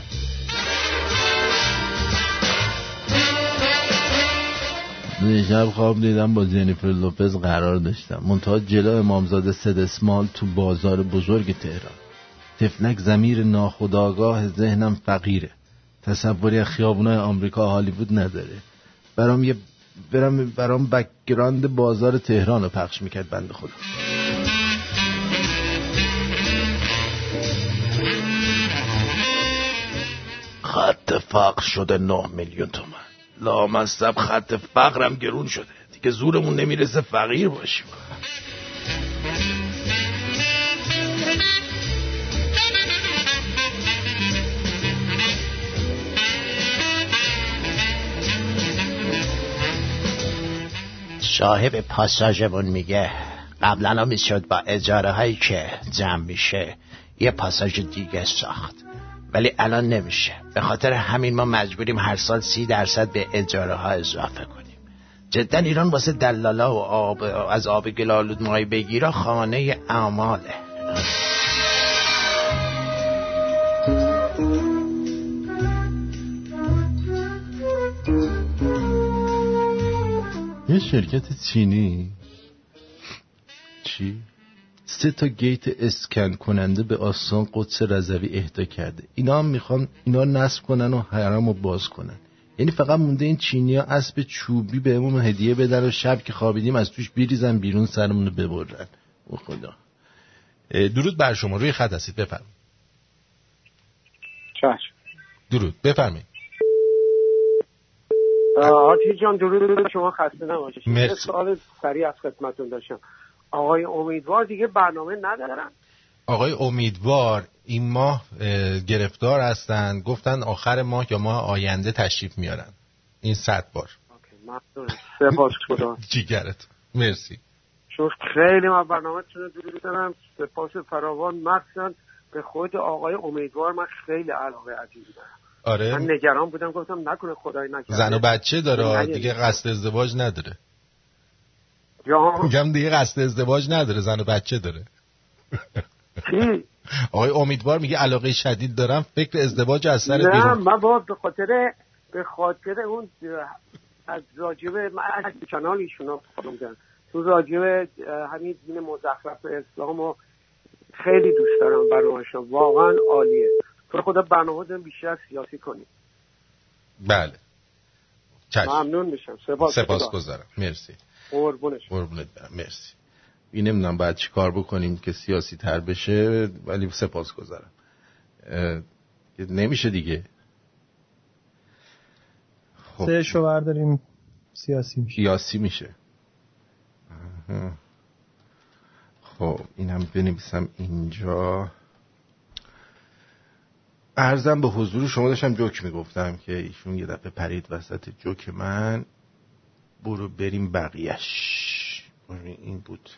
دیشب خواب دیدم با جنیفر لوپز قرار داشتم. منتها جلو امامزاده سد اسمال تو بازار بزرگ تهران. تفلک زمیر ناخداگاه ذهنم فقیره. تصوری از خیابونای آمریکا هالیوود نداره. برام یه برام برام بکگراند بازار تهران رو پخش می‌کرد بنده خدا. خط فقر شده نه میلیون تومن. لامصب خط فقرم گرون شده. دیگه زورمون نمی‌رسه فقیر باشیم. صاحب پاساژمون میگه قبلا می‌شد با اجاره هایی که جمع میشه یه پاساژ دیگه ساخت. ولی الان نمیشه. به خاطر همین ما مجبوریم هر سال سی درصد به اجاره ها اضافه کنیم. جدا ایران واسه دلالا و آب از آب گلالود مای بگیرا خانه اعماله. یه شرکت چینی. چی؟ سه تا گیت اسکن کننده به آسان قدس رضوی اهدا کرده. اینا هم می‌خوان اینا نصب کنن و حرم رو باز کنن. یعنی فقط مونده این چینی ها اسب چوبی بهمون هدیه بدن و شب که خوابیدیم از توش بریزن بیرون سرمون رو ببرن. او خدا. درود بر شما. روی خط هستید. بفرم چشم. درود. بفرمایید. آرتی جان درود شما. خسته نباشید. مرسی. سوال سریع از خدمتتون داشتم. آقای امیدوار دیگه برنامه ندارن. آقای امیدوار این ماه اه، گرفتار هستن. گفتن آخر ماه یا ماه آینده تشریف میارن. این صد بار. سپاس خدا. جیگرت. مرسی. چون خیلی من برنامه تونه درود دارم. سپاس فراوان. مخصوصا به خود آقای امیدوار من خیلی علاقه عزیزی دارم. آره. من نگران بودم گفتم نکنه خدای نکرده زن و بچه داره دیگه قصد ازدواج نداره. میگم دیگه قصد ازدواج نداره زن و بچه داره. چی؟ آقای امیدوار میگه علاقه شدید دارم فکر ازدواج از سر نه من با به خاطر به خاطر اون از راجب من از کانال ایشون رو فالو می‌کنم. تو راجب همین دین مزخرف اسلام رو خیلی دوست دارم برنامه‌شون واقعا عالیه. تو خدا برنامه بیشتر سیاسی کنی بله. چشم. ممنون میشم. سپاس سپاس. گذارم مرسی. قربونش. قربونت برم. مرسی. این نمی‌دونم باید چی کار بکنیم که سیاسی تر بشه ولی سپاس گذارم. نمیشه دیگه. خب. سه شوهر داریم سیاسی میشه. سیاسی میشه. خب اینم بنویسم اینجا. ارزم به حضور شما داشتم جوک می‌گفتم که ایشون یه دفعه پرید وسط جوک من. برو بریم بقیهش. این بود.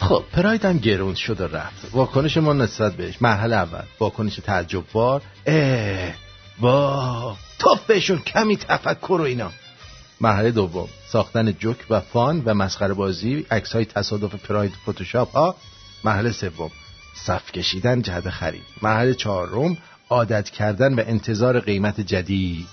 خب پراید هم گرون شد و رفت. واکنش ما نسبت بهش مرحله اول. واکنش تعجبوار. اه وا توف بهشون کمی تفکر و اینا. مرحله دوم. ساختن جوک و فان و مسخره بازی عکس های تصادف پراید فتوشاپ ها. مرحله سوم. صف کشیدن جهت خرید. مرحله چهارم عادت کردن و انتظار قیمت جدید.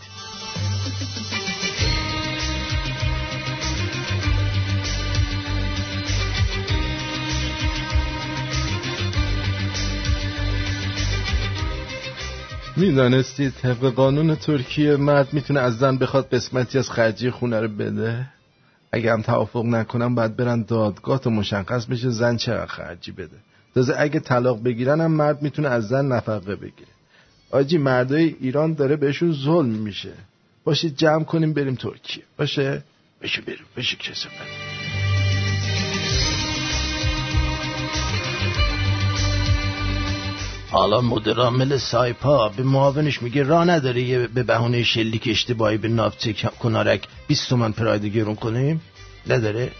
می‌دانستید طبق قانون ترکیه مرد می‌تونه از زن بخواد قسمتی از خرجی خونه رو بده؟ اگه هم توافق نکنم باید برن دادگاه تا مشخص بشه زن چقدر خرجی بده. تازه اگه طلاق بگیرن هم مرد می‌تونه از زن نفقه بگیره. آجی مردای ایران داره بهشون ظلم میشه. باشه جمع کنیم بریم ترکیه. باشه؟ بشه بریم. بشه کسافت. حالا مدیر عامل سایپا به معاونش میگه راه نداره یه به بهونه شلیک اشتباهی به نافت کنارک 20 تومن پراید گرون کنیم. نداره؟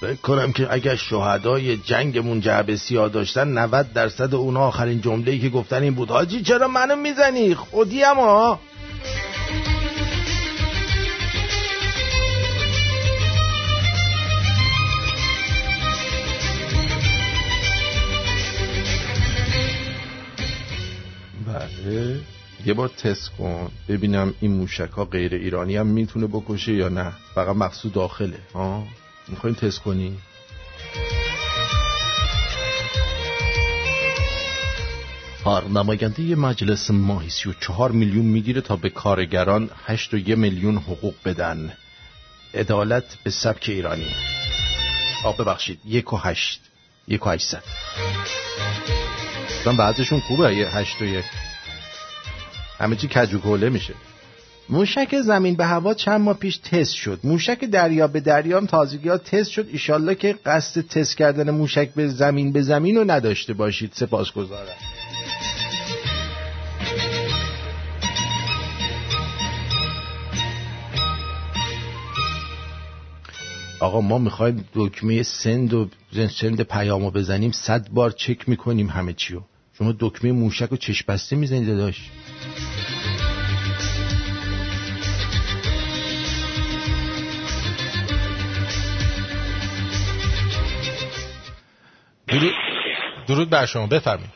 فکر کنم که اگر شهدای جنگمون جعبه سیاه داشتن 90 درصد اونا آخرین جمله‌ای که گفتن این بود. حاجی چرا منو می‌زنی؟ خودی ها. بله. یه بار تست کن. ببینم این موشک ها غیر ایرانی هم می‌تونه بکشه یا نه. فقط مقصود داخله. ها؟ می‌خواین تست کنی نماینده مجلس ماهی 34 میلیون می‌گیره تا به کارگران 8 و یه میلیون حقوق بدن. عدالت به سبک ایرانی. آب ببخشید یک و هشت یک و هشت بعضشون خوبه یه هشت و یک. همه چی کجوکوله میشه. موشک زمین به هوا چند ماه پیش تست شد. موشک دریا به دریا هم تازگی ها تست شد. ایشالله که قصد تست کردن موشک به زمین به زمین رو نداشته باشید. سپاس گذارم آقا ما می‌خوایم دکمه سند و سند پیامو بزنیم. صد بار چک می‌کنیم همه چیو. شما دکمه موشک و چشم بسته می‌زنید داشت درود, درود بر شما بفرمایید.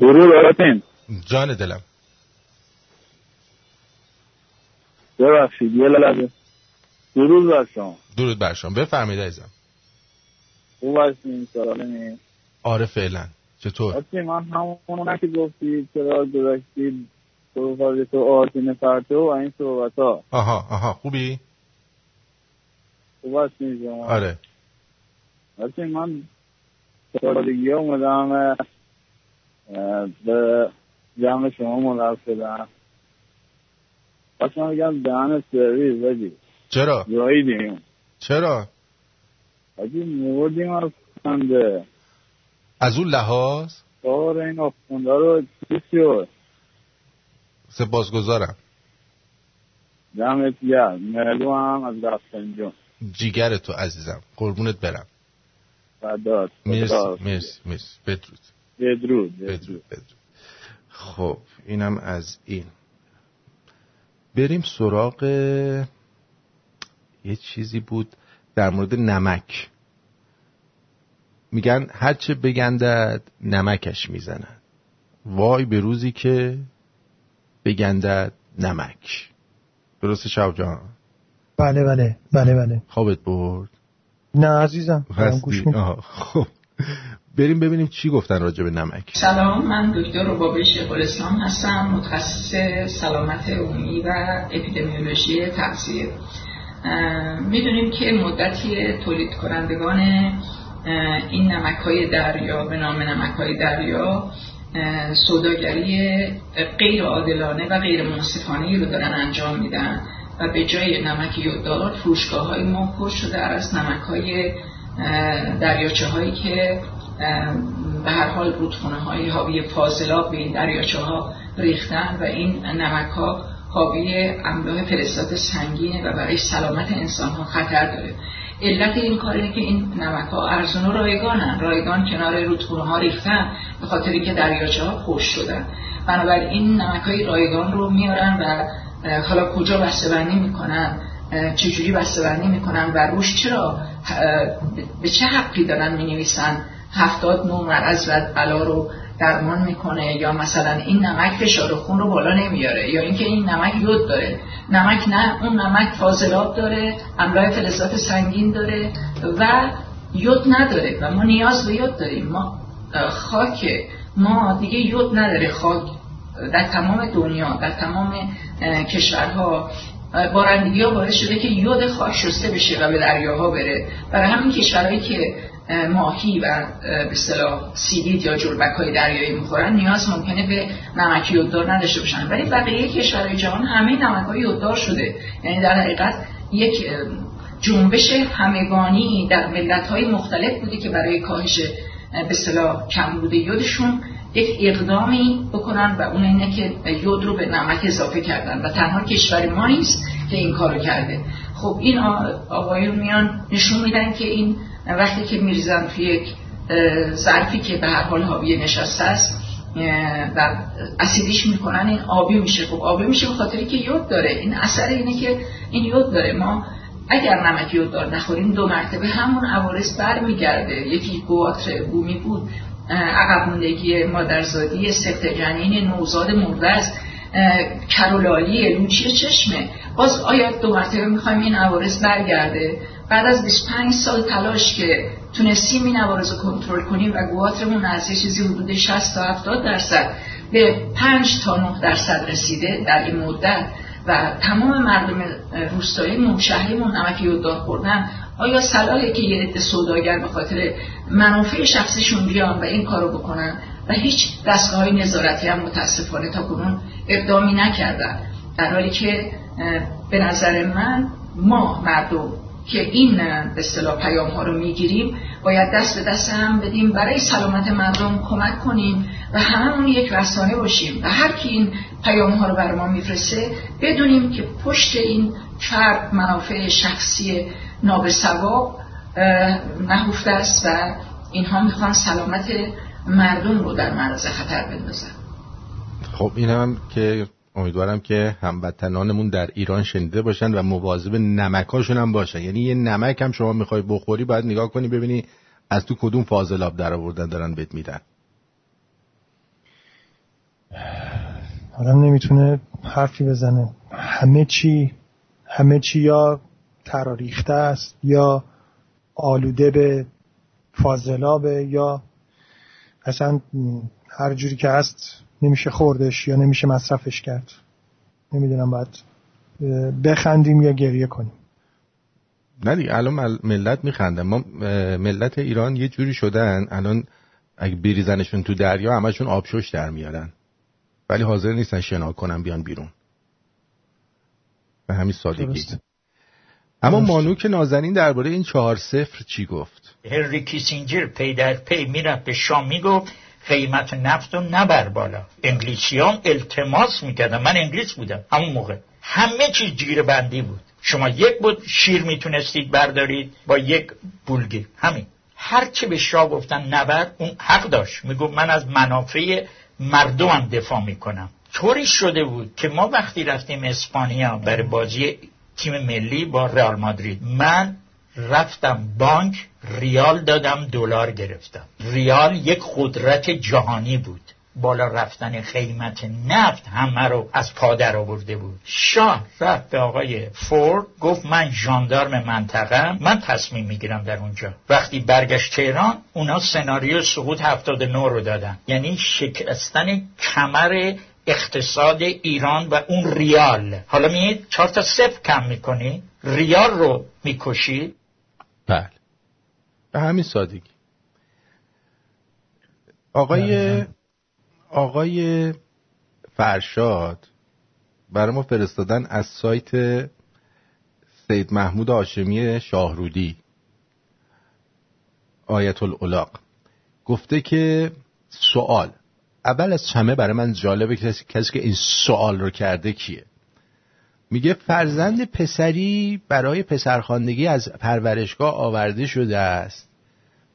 درود آرتین جان دلم. ببخشید یه لحظه. درود بر شما. درود بر شما. بفرمایید عزیزم. خوب هستین سلامه آره فعلا. چطور؟ آرتین من همون که گفتی چرا گذاشتید تو تو آرتین فرتو و این صحبت ها آها آها خوبی؟ خوب هستین شما. آره. وقتی من سالگی اومدم به جمع شما ملحق شدم. پس من بگم دهن سرویس بگی چرا؟ جاییدیم چرا؟ بگی موردیم از خنده از اون لحاظ؟ کار این آخونده رو چی شد؟ سپاسگزارم. دمت گرم. مهلو هم از رفتنجون جیگر تو عزیزم. قربونت برم. فدات مرسی مرسی مرسی. بدرود. بدرود بدرود. خب اینم از این. بریم سراغ یه چیزی بود در مورد نمک. میگن هرچه بگندد نمکش می‌زنن وای به روزی که بگندد نمک. درسته شب جان بله بله بله بله. خوابت برد؟ نه عزیزم گوش خب. بریم ببینیم چی گفتن راجع به نمک. سلام من دکتر ربابه شیخ الاسلام هستم متخصص سلامت عمومی و اپیدمیولوژی تغذیه. می‌دونیم که مدتی تولید کنندگان این نمک های دریا به نام نمک های دریا سوداگری غیر عادلانه و غیر منصفانه رو دارن انجام میدن. و به جای نمک یوددار فروشگاه های ما پر شده. از نمک های دریاچه هایی که به هر حال رودخونه های حاوی فاضلاب به این دریاچه ها ریختن و این نمک ها حاوی املاح فلزات سنگینه و برای سلامت انسان ها خطر داره. علت این کار اینه که این نمک ها ارزون و رایگانن. رایگان کنار رودخونه ها ریختن به خاطر که دریاچه ها خوش شدن. بنابراین این نمک های رایگان رو میارن و حالا کجا بسته‌بندی می‌کنن؟ چجوری بسته‌بندی می‌کنن؟ و روش چرا؟ به چه حقی دارن می‌نویسن؟ هفتاد نوع مرض و بلا رو درمان می‌کنه یا مثلا این نمک فشار خون رو بالا نمیاره یا اینکه این نمک یود داره. نمک نه اون نمک فاضلاب داره املاح فلزات سنگین داره و یود نداره و ما نیاز به یود داریم. ما خاک ما دیگه یود نداره. خاک در تمام دنیا در تمام کشورها بارندگی ها باعث شده که یود خاک شسته بشه و به دریاها بره. برای همین کشورهایی که ماهی و به اصطلاح سیدید یا جربک های دریایی می‌خورن نیاز ممکنه به نمک یوددار نداشته باشن. ولی بقیه کشورهای جهان همه نمک های یوددار شده. یعنی در حقیقت یک جنبش همگانی در ملت های مختلف بوده که برای کاهش به اصطلاح کمبود یودشون یک اقدامی بکنن و اون اینه که یود رو به نمک اضافه کردن. و تنها کشور ما نیست که این کارو کرده. خب این آقایون میان نشون میدن که این وقتی که میریزن توی یک ظرفی که به هر حال حاوی نشسته است و اسیدیش می‌کنن این آبی میشه. خب آبی میشه به خاطری که یود داره. این اثر اینه که این یود داره. ما اگر نمک یود دار نخوریم دو مرتبه همون عوارض برمیگرده. یکی گواتر بومی بود. عقب موندگی مادرزادی سفت جنین نوزاد مرده است کرولالی لوچی چشمه. باز آیا دو مرتبه می‌خوایم این عوارض برگرده؟ بعد از 25 سال تلاش که تونستیم این عوارض رو کنترل کنیم و گواترمون از یه چیزی حدود 60 تا 70 درصد به 5 تا 9 درصد رسیده در این مدت. و تمام مردم روستایی نوشهریمون نمک یوددار خوردن. آیا صلاحه که یه عده سوداگر به خاطر منافع شخصیشون بیان و این کارو بکنن؟ و هیچ دستگاه های نظارتی هم متاسفانه تا کنون اقدامی نکردن. در حالی که به نظر من ما مردم که این به اصطلاح پیام ها رو می‌گیریم باید دست به دست هم بدیم برای سلامت مردم کمک کنیم و هممون یک رسانه باشیم و هر کی این پیام ها رو بر ما میفرسته بدونیم که پشت این فرد منافع شخصی نابسواب نهفته است و اینها می‌خوان سلامت مردم رو در معرض خطر بندازن. خب این هم که امیدوارم که هموطنانمون در ایران شنیده باشن و مواظب نمکاشون هم باشن. یعنی یه نمک هم شما می‌خوای بخوری باید نگاه کنی ببینی از تو کدوم فاضلاب در آوردن دارن بهت میدن. آدم نمی‌تونه حرفی بزنه. همه چی همه چی یا تراریخته است یا آلوده به فاضلابه یا اصلا هر جوری که هست نمیشه خوردش یا نمیشه مصرفش کرد. نمی‌دونم باید بخندیم یا گریه کنیم. نه دیگه الان ملت میخندن ما ملت ایران یه جوری شدن الان اگه بریزنشون تو دریا همشون آبشوش در میارن. ولی حاضر نیستن شنا کنن بیان بیرون. به همین سادگی. اما مانو که نازنین درباره این چهار صفر چی گفت؟ هنری کیسینجر پی در پی می‌رفت به شاه می‌گفت قیمت نفت رو نبر بالا. انگلیسیان التماس می‌کردن. من انگلیس بودم همون موقع. همه چیز جیره بندی بود. شما یک بطر شیر می‌تونستید بردارید با یک بولگی. همین. هرچی به شاه گفتن نبر اون حق داشت. می‌گفت من از منافع مردمم دفاع می‌کنم. طوری شده بود که ما وقتی رفتیم اسپانیا برای بازی تیم ملی با رئال مادرید من رفتم بانک ریال دادم دلار گرفتم. ریال یک قدرت جهانی بود. بالا رفتن قیمت نفت همه رو از پادر آورده بود. شاه رفت به آقای فورد گفت من ژاندارم منطقه من تصمیم می‌گیرم در اونجا. وقتی برگشت تهران اونا سناریو سقوط 79 رو دادن. یعنی شکستن کمر اقتصاد ایران و اون ریال. حالا میید چهار تا صفر کم می‌کنی. ریال رو می‌کشی. بله. به همین سادگی. آقای آقای فرشاد برای ما فرستادن از سایت سید محمود آشمی شاهرودی آیت الالاق گفته که سوال. اول از همه برای من جالبه کسی, کسی که این سوال رو کرده کیه؟ میگه فرزند پسری برای پسرخواندگی از پرورشگاه آورده شده است.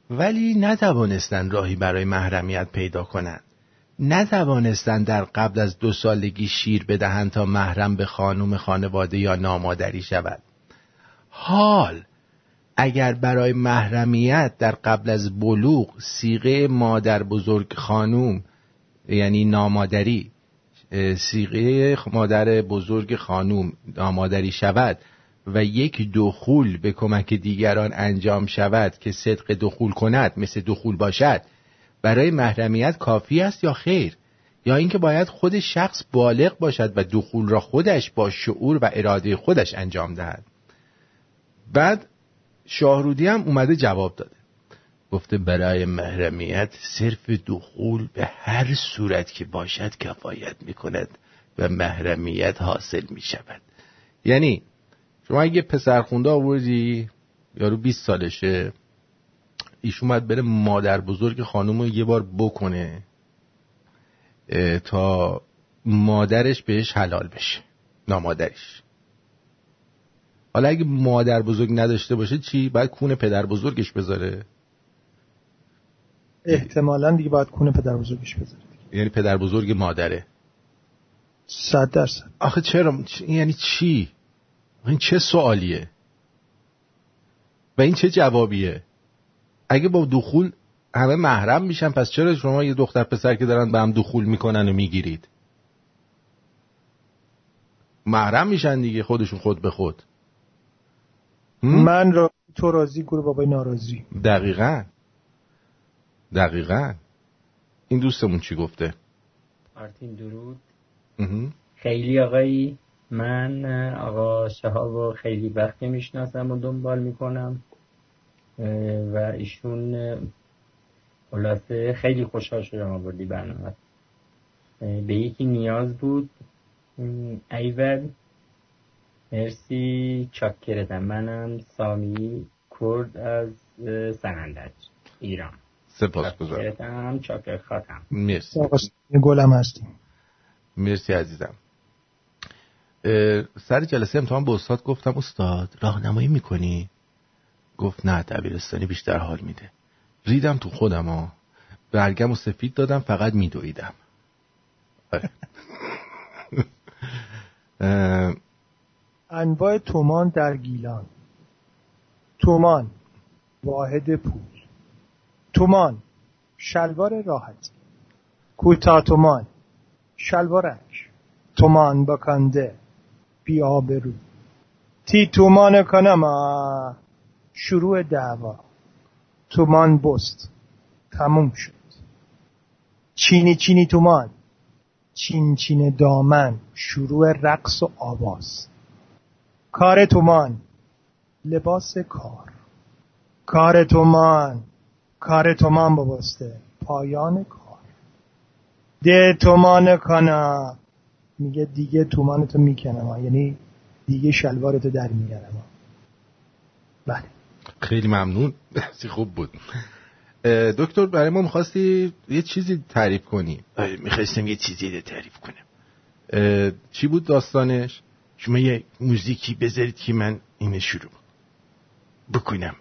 ولی نتوانستند راهی برای محرمیت پیدا کنند. نتوانستند در قبل از دو سالگی شیر بدهند تا محرم به خانوم خانواده یا نامادری شود. حال اگر برای محرمیت در قبل از بلوغ سیغه مادر بزرگ خانوم یعنی نامادری سیغه مادر بزرگ خانوم نامادری شود و یک دخول به کمک دیگران انجام شود که صدق دخول کند مثل دخول باشد برای محرمیت کافی است یا خیر؟ یا اینکه باید خود شخص بالغ باشد و دخول را خودش با شعور و اراده خودش انجام دهد؟ بعد شاهرودی هم اومده جواب داده. گفته برای محرمیت صرف دخول به هر صورت که باشد کفایت می کند و محرمیت حاصل می شود یعنی شما اگه پسر خونده آوردی یارو 20 سالشه ایشون باید بره مادر بزرگ خانم رو یه بار بکنه تا مادرش بهش حلال بشه نامادرش. حالا اگه مادر بزرگ نداشته باشه چی؟ باید کون پدر بزرگش بذاره. احتمالا دیگه باید کون پدر بزرگش بذاره یعنی پدر بزرگ مادره. صد درصد. آخه چرا؟ یعنی چی؟ این چه سوالیه؟ و این چه جوابیه؟ اگه با دخول همه محرم میشن پس چرا شما یه دختر پسر که دارن به هم دخول می‌کنن و می‌گیرید؟ محرم میشن دیگه خودشون خود به خود. من را تو راضی گروه بابای ناراضی. دقیقا. دقیقا. این دوستمون چی گفته؟ آرتین درود. خیلی آقایی. من آقا شهاب خیلی وقتی می‌شناسم و دنبال می‌کنم. و ایشون خلاصه خیلی خوشحال شدم آوردی برنامه. به یکی نیاز بود. ایول. مرسی. چاکرتم. منم سامی کرد از سنندج ایران. سپاس گذارم مرسی. گلم هستیم. مرسی عزیزم. سر جلسه امتحان به استاد گفتم استاد راهنمایی می‌کنی؟ گفت نه دبیرستانی بیشتر حال میده. ریدم تو خودم ها. برگم و سفید دادم فقط میدویدم. انواع تومان در گیلان. تومان واحد پول. تومان شلوار راحت. کوتا تومان شلوارک تومان بکنده بی آبرو تی تومان کنم شروع دعوا. تومان بست. تموم شد. چینی چینی تومان. چین چین دامن. شروع رقص و آواز. کار تومان. لباس کار. کار تومان. کار تومان ببسته. پایان کار. ده تومان کنا میگه دیگه تومانتو می‌کنم. یعنی دیگه شلوارتو در میارم. بله. خیلی ممنون. بسی خوب بود. دکتر برای ما می‌خواستی یه چیزی تعریف کنی؟ می‌خواستم یه چیزی تعریف کنم. چی بود داستانش؟ شما یه موزیکی بذارید که من اینه شروع بکنم.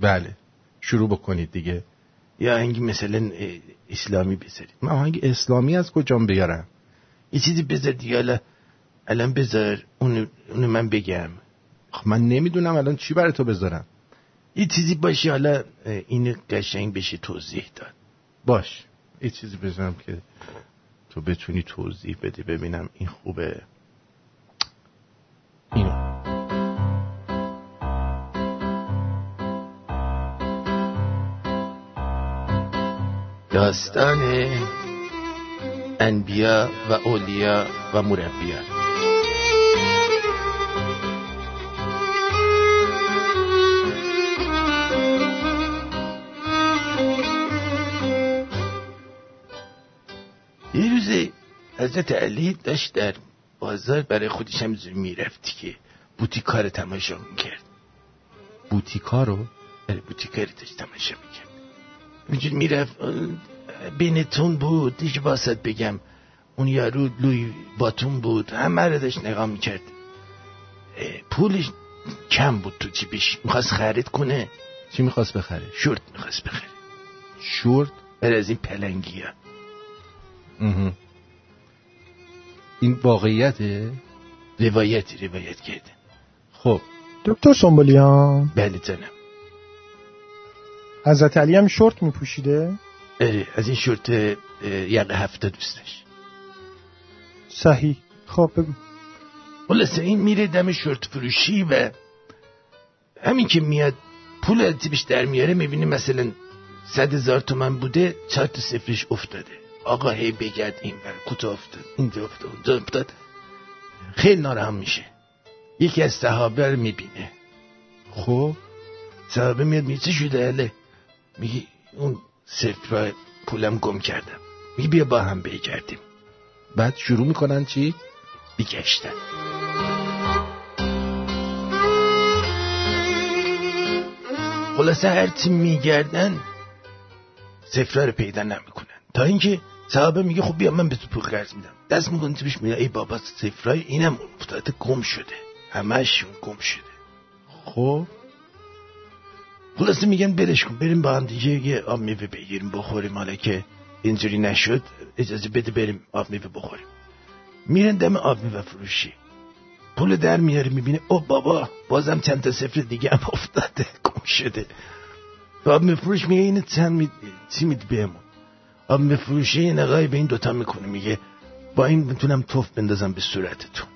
بله. شروع بکنید دیگه. یا آهنگ مثلا اسلامی بذارید. من آهنگ اسلامی از کجام بیارم؟ یه چیزی بذار دیگه الان الان بذار اونو, اونو من بگم. خب من نمی‌دونم الان چی برای تو بذارم. یه چیزی باشه حالا این قشنگ بشه توضیح داد. باش. یه چیزی بذارم که تو بتونی توضیح بدی ببینم این خوبه. داستان انبیا و اولیا و مربیان یه روز حضرت علی داشت در بازار برای خودش هم می‌رفتی که بوتیکار تماشا می‌کرد. بوتیکار رو؟ آره بوتیکاری داشت تماشا می‌کرد. اینجور می‌رفت بینتون بود دیگه باست بگم. اون یارو لوی باتون بود. همه رو داشت نگاه می‌کرد. پولش کم بود تو جیبش. می‌خواست خرید کنه. چی می‌خواست بخره؟ شورت می‌خواست بخره. شورت؟ بر از این پلنگی ها این واقعیته؟ روایتی روایت کرده. خب. دکتر سنبولیان بله جانم حضرت علی هم شورت میپوشیده؟ از این شورت یقه هفته دوستش. صحیح. خب بگو. خلاصه این میره دم شورت فروشی و همین که میاد پول از جیبش در میاره می‌بینه مثلا صد هزار تومن بوده چهار تا صفرش افتاده. آقا هی بگرد این بر کوتاه افتاد اینجا افتاد اونجا افتاد. خیلی ناراحت میشه. یکی از صحابه رو می‌بینه. خب. صحابه میاد میگه چه شده اله میگه اون صفر پولم گم کردم. میگه بیا با هم بگردیم. بعد شروع می‌کنن چی؟ بگشتن خلاصه هرچی میگردن سفره رو پیدا نمی‌کنن. تا اینکه صحابه میگه خب بیا من به تو پول قرض میدم. دست می‌کنه تو پیش میگه؟ ای بابا سفرای اینم افتاده گم شده. همشون گم شده. خب؟ خلاصه میگن برش کن. بریم با هم دیگه یه آب میوه بگیریم بخوریم. حالا که اینجوری نشد اجازه بده بریم آب میوه بخوریم. میرن دم آب میوه فروشی. پول در میاره می‌بینه او بابا بازم چند تا سفر دیگه هم افتاده گم شده. آب میفروش میگه اینه چند می... چی میدی بهمون؟ آب میفروشه یه نگاهی به این دوتا می‌کنه میگه با این می‌تونم توف بندازم به صورتتون.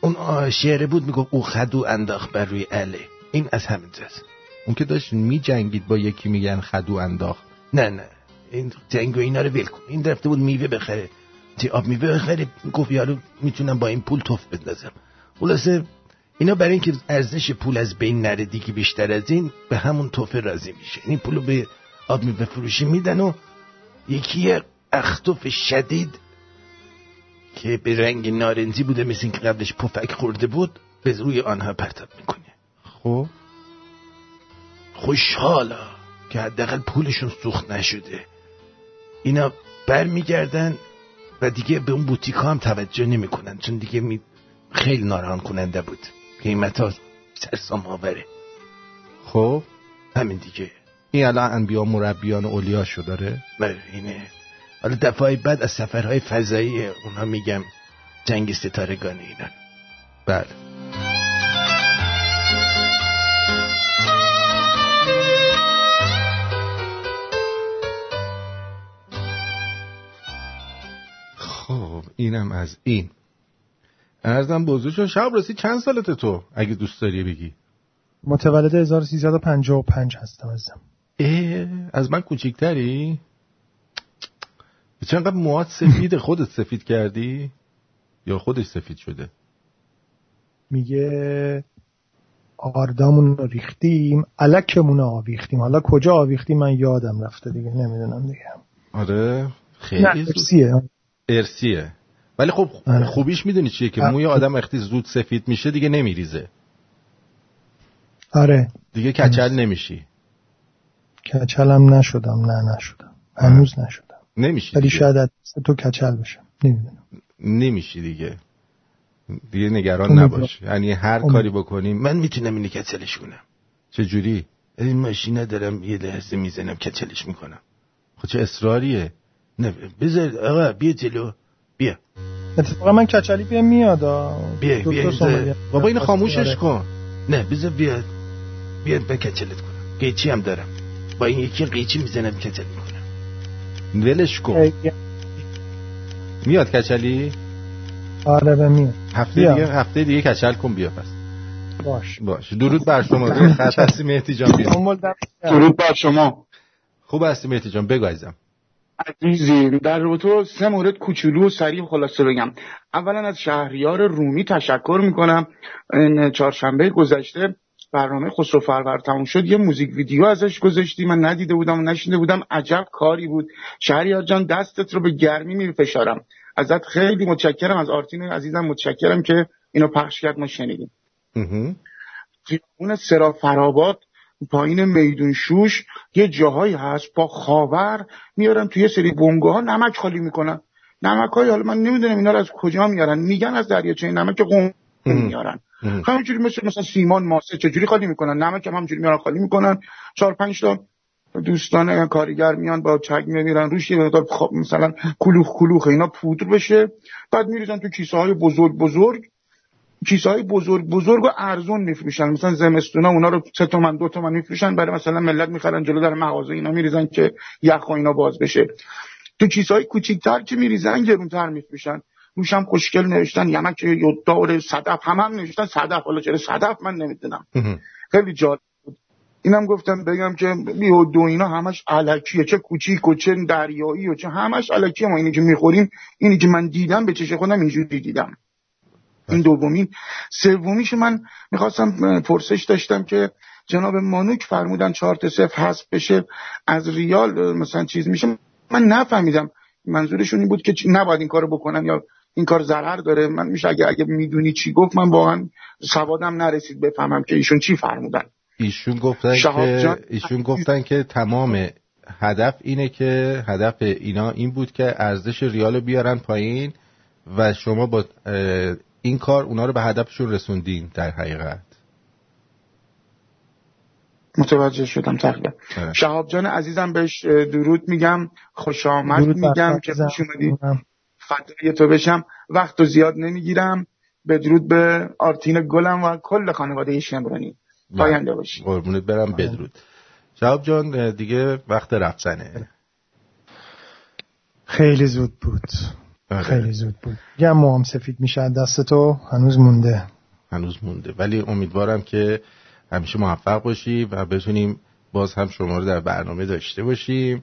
اون شعره بود میگه او خدو انداخت بر روی عله این از همینجاست اون که داشت می جنگید با یکی میگن خدو انداخت. نه نه. این جنگ و اینا رو ول کن. این رفته بود میوه بخره. تی آب میوه بخره. گفت یارو می‌تونم با این پول توف بندازم. خلاصه اینا برای اینکه ارزش پول از بین نره دیگه بیشتر از این به همون توفه راضی میشه. این پولو به آب میوه فروشی میدن و یکی اختوف شدید که به رنگ نارنجی بوده مثل که قبلش پفک خورده بود به روی آنها پرتاب می‌کنه. خب؟ خوشحالا که حداقل پولشون سوخت نشده. اینا برمیگردن و دیگه به اون بوتیک هم توجه نمی‌کنن چون دیگه می... خیلی ناراحت کننده بود قیمت ها سرسام آوره. خب؟ همین دیگه. این الان انبیا مربیان اولیاشو داره؟ بله اینه. حالا دفعه بعد از سفرهای فضایی اونها میگم جنگ ستارگان اینا. بله. اینم از این. ارزم بزرگ شب رسی چند سالت تو؟ اگه دوست داری بگی. متولد 1355 هستم ازم اه از من کوچیکتری؟ چقدر موات سفید خودت سفید کردی؟ یا خودش سفید شده؟ میگه آردامون رو ریختیم علکمون رو آویختیم. حالا کجا آویختیم؟ من یادم رفته دیگه نمی‌دونم دیگه. آره خیلی ارسیه. ارسیه. ولی خب خوبیش می‌دونی چیه که موی آدم وقتی زود سفید میشه دیگه نمیریزه. آره. دیگه کچل نمیشی. کچلم نشدم نه نشدم. هنوز نشدم. نمیشی ولی شاید تو کچل بشم نمی‌دونم. نمیشی دیگه. دیگه نگران نباش. یعنی هر کاری بکنیم. من می‌تونم اینو کچلش کنم. چه جوری این ماشین دارم یه لحظه می‌زنم کچلش می‌کنم. خب چه اصراریه. نه بذار آقا بیا جلو. بیا. اتفاقا من کچلی بیا میاد بیا بیا بابا اینو خاموشش کن. نه بذار بیا. بیا به کچلت کنم. قیچی هم دارم. با این یکی قیچی می‌زنم کچل می‌کنم. ولش کن. میاد کچلی؟ آره به میاد. هفته دیگه هفته دیگه کچل کن بیا پس. باش. باش. درود بر شما. خط هستی مهدی جان بیا. درود بر شما. خوب هستی مهدی جان بگو عزیزم. عزیزی در رو سه مورد کوچولو و سریع خلاصه بگم. اولا از شهریار رومی تشکر می‌کنم. این چهارشنبه گذشته برنامه خسرو فرور تموم شد. یه موزیک ویدیو ازش گذاشتی من ندیده بودم و نشینده بودم. عجب کاری بود. شهریار جان دستت رو به گرمی می فشارم ازت خیلی متشکرم. از آرتین عزیزم متشکرم که اینو پخش کرد. ما شنیدیم. خیابون سرا فراباد پایین میدون شوش یه جاهایی هست با خاور میارن توی سری بونگه ها نمک خالی می‌کنن. نمک های حالا من نمی‌دونم اینا رو از کجا میارن. میگن از دریاچه نمک قم میارن. همینجوری مثل مثلا سیمان ماسه چجوری خالی می‌کنن؟ نمک هم همینجوری میارن خالی می‌کنن. چهار پنج تا دوستان کارگر میان با چک میمیرن روش یه مقدار مثلا کلوخ کلوخ اینا پودر بشه. بعد میریزن تو کیسه های بزرگ بزرگ. کیسه های بزرگ بزرگ و ارزون میفروشن مثلا زمستونا اونا رو سه تومن دو تومن میفروشن برای مثلا ملت می‌خرن جلو در مغازه اینا میریزن که یخ و اینا باز بشه. تو کیسه های کوچیک‌تر که میریزن گرونتر میفروشن. روش هم خوشگل نوشتن یمک یودار صدف هم هم نوشتن. صدف حالا چرا صدف من نمی‌دونم. خیلی جالب بود. اینم گفتم بگم که دو اینا همش علکیه. چه کوچیک و چه دریایی و چه همش علکیه. ما اینی که می‌خوریم اینی که من دیدم به چش خودم اینجوری دیدم. این دومین. سومیش من می‌خواستم پرسش داشتم که جناب مانوک فرمودن چهار تا صفر حذف بشه از ریال مثلا چیز میشه. من نفهمیدم. منظورشون این بود که نباید این کارو بکنن یا این کار ضرر داره. من میشه اگه اگه می‌دونی چی گفت من واقعا سوادم نرسید بفهمم که ایشون چی فرمودن. ایشون گفتن که ایشون گفتن که تمام هدف اینه که هدف اینا این بود که ارزش ریال بیارن پایین و شما با این کار اونا رو به هدفشون رسوندین در حقیقت. متوجه شدم تقریبا. آره. شهاب جان عزیزم بهش درود میگم. خوش آمد میگم که خوش اومدی. فدای تو بشم. وقت و زیاد نمی‌گیرم. به درود به آرتین گلم و کل خانواده شمرانی. بله. پاینده باشی. قربونت برم بدرود شهاب جان دیگه وقت رفتنه. خیلی زود بود. آره. خیلی زود بود. یه موام سفید میشه دست تو هنوز مونده. هنوز مونده. ولی امیدوارم که همیشه موفق باشی و بتونیم باز هم شما رو در برنامه داشته باشیم.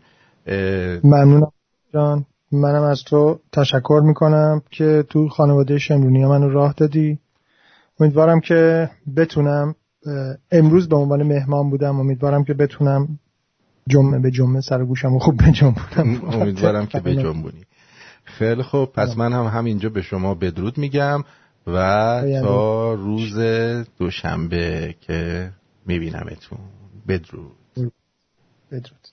ممنونم جان. منم از تو تشکر می‌کنم که تو خانواده شمرونی منو راه دادی. امیدوارم که بتونم امروز به عنوان مهمان بودم امیدوارم که بتونم جمعه به جمعه سر گوشم و خوب بجنبونم امیدوارم که بجنبونی خیلی خوب. پس من هم همینجا به شما بدرود میگم و تا روز دوشنبه که میبینمتون. بدرود. بدرود.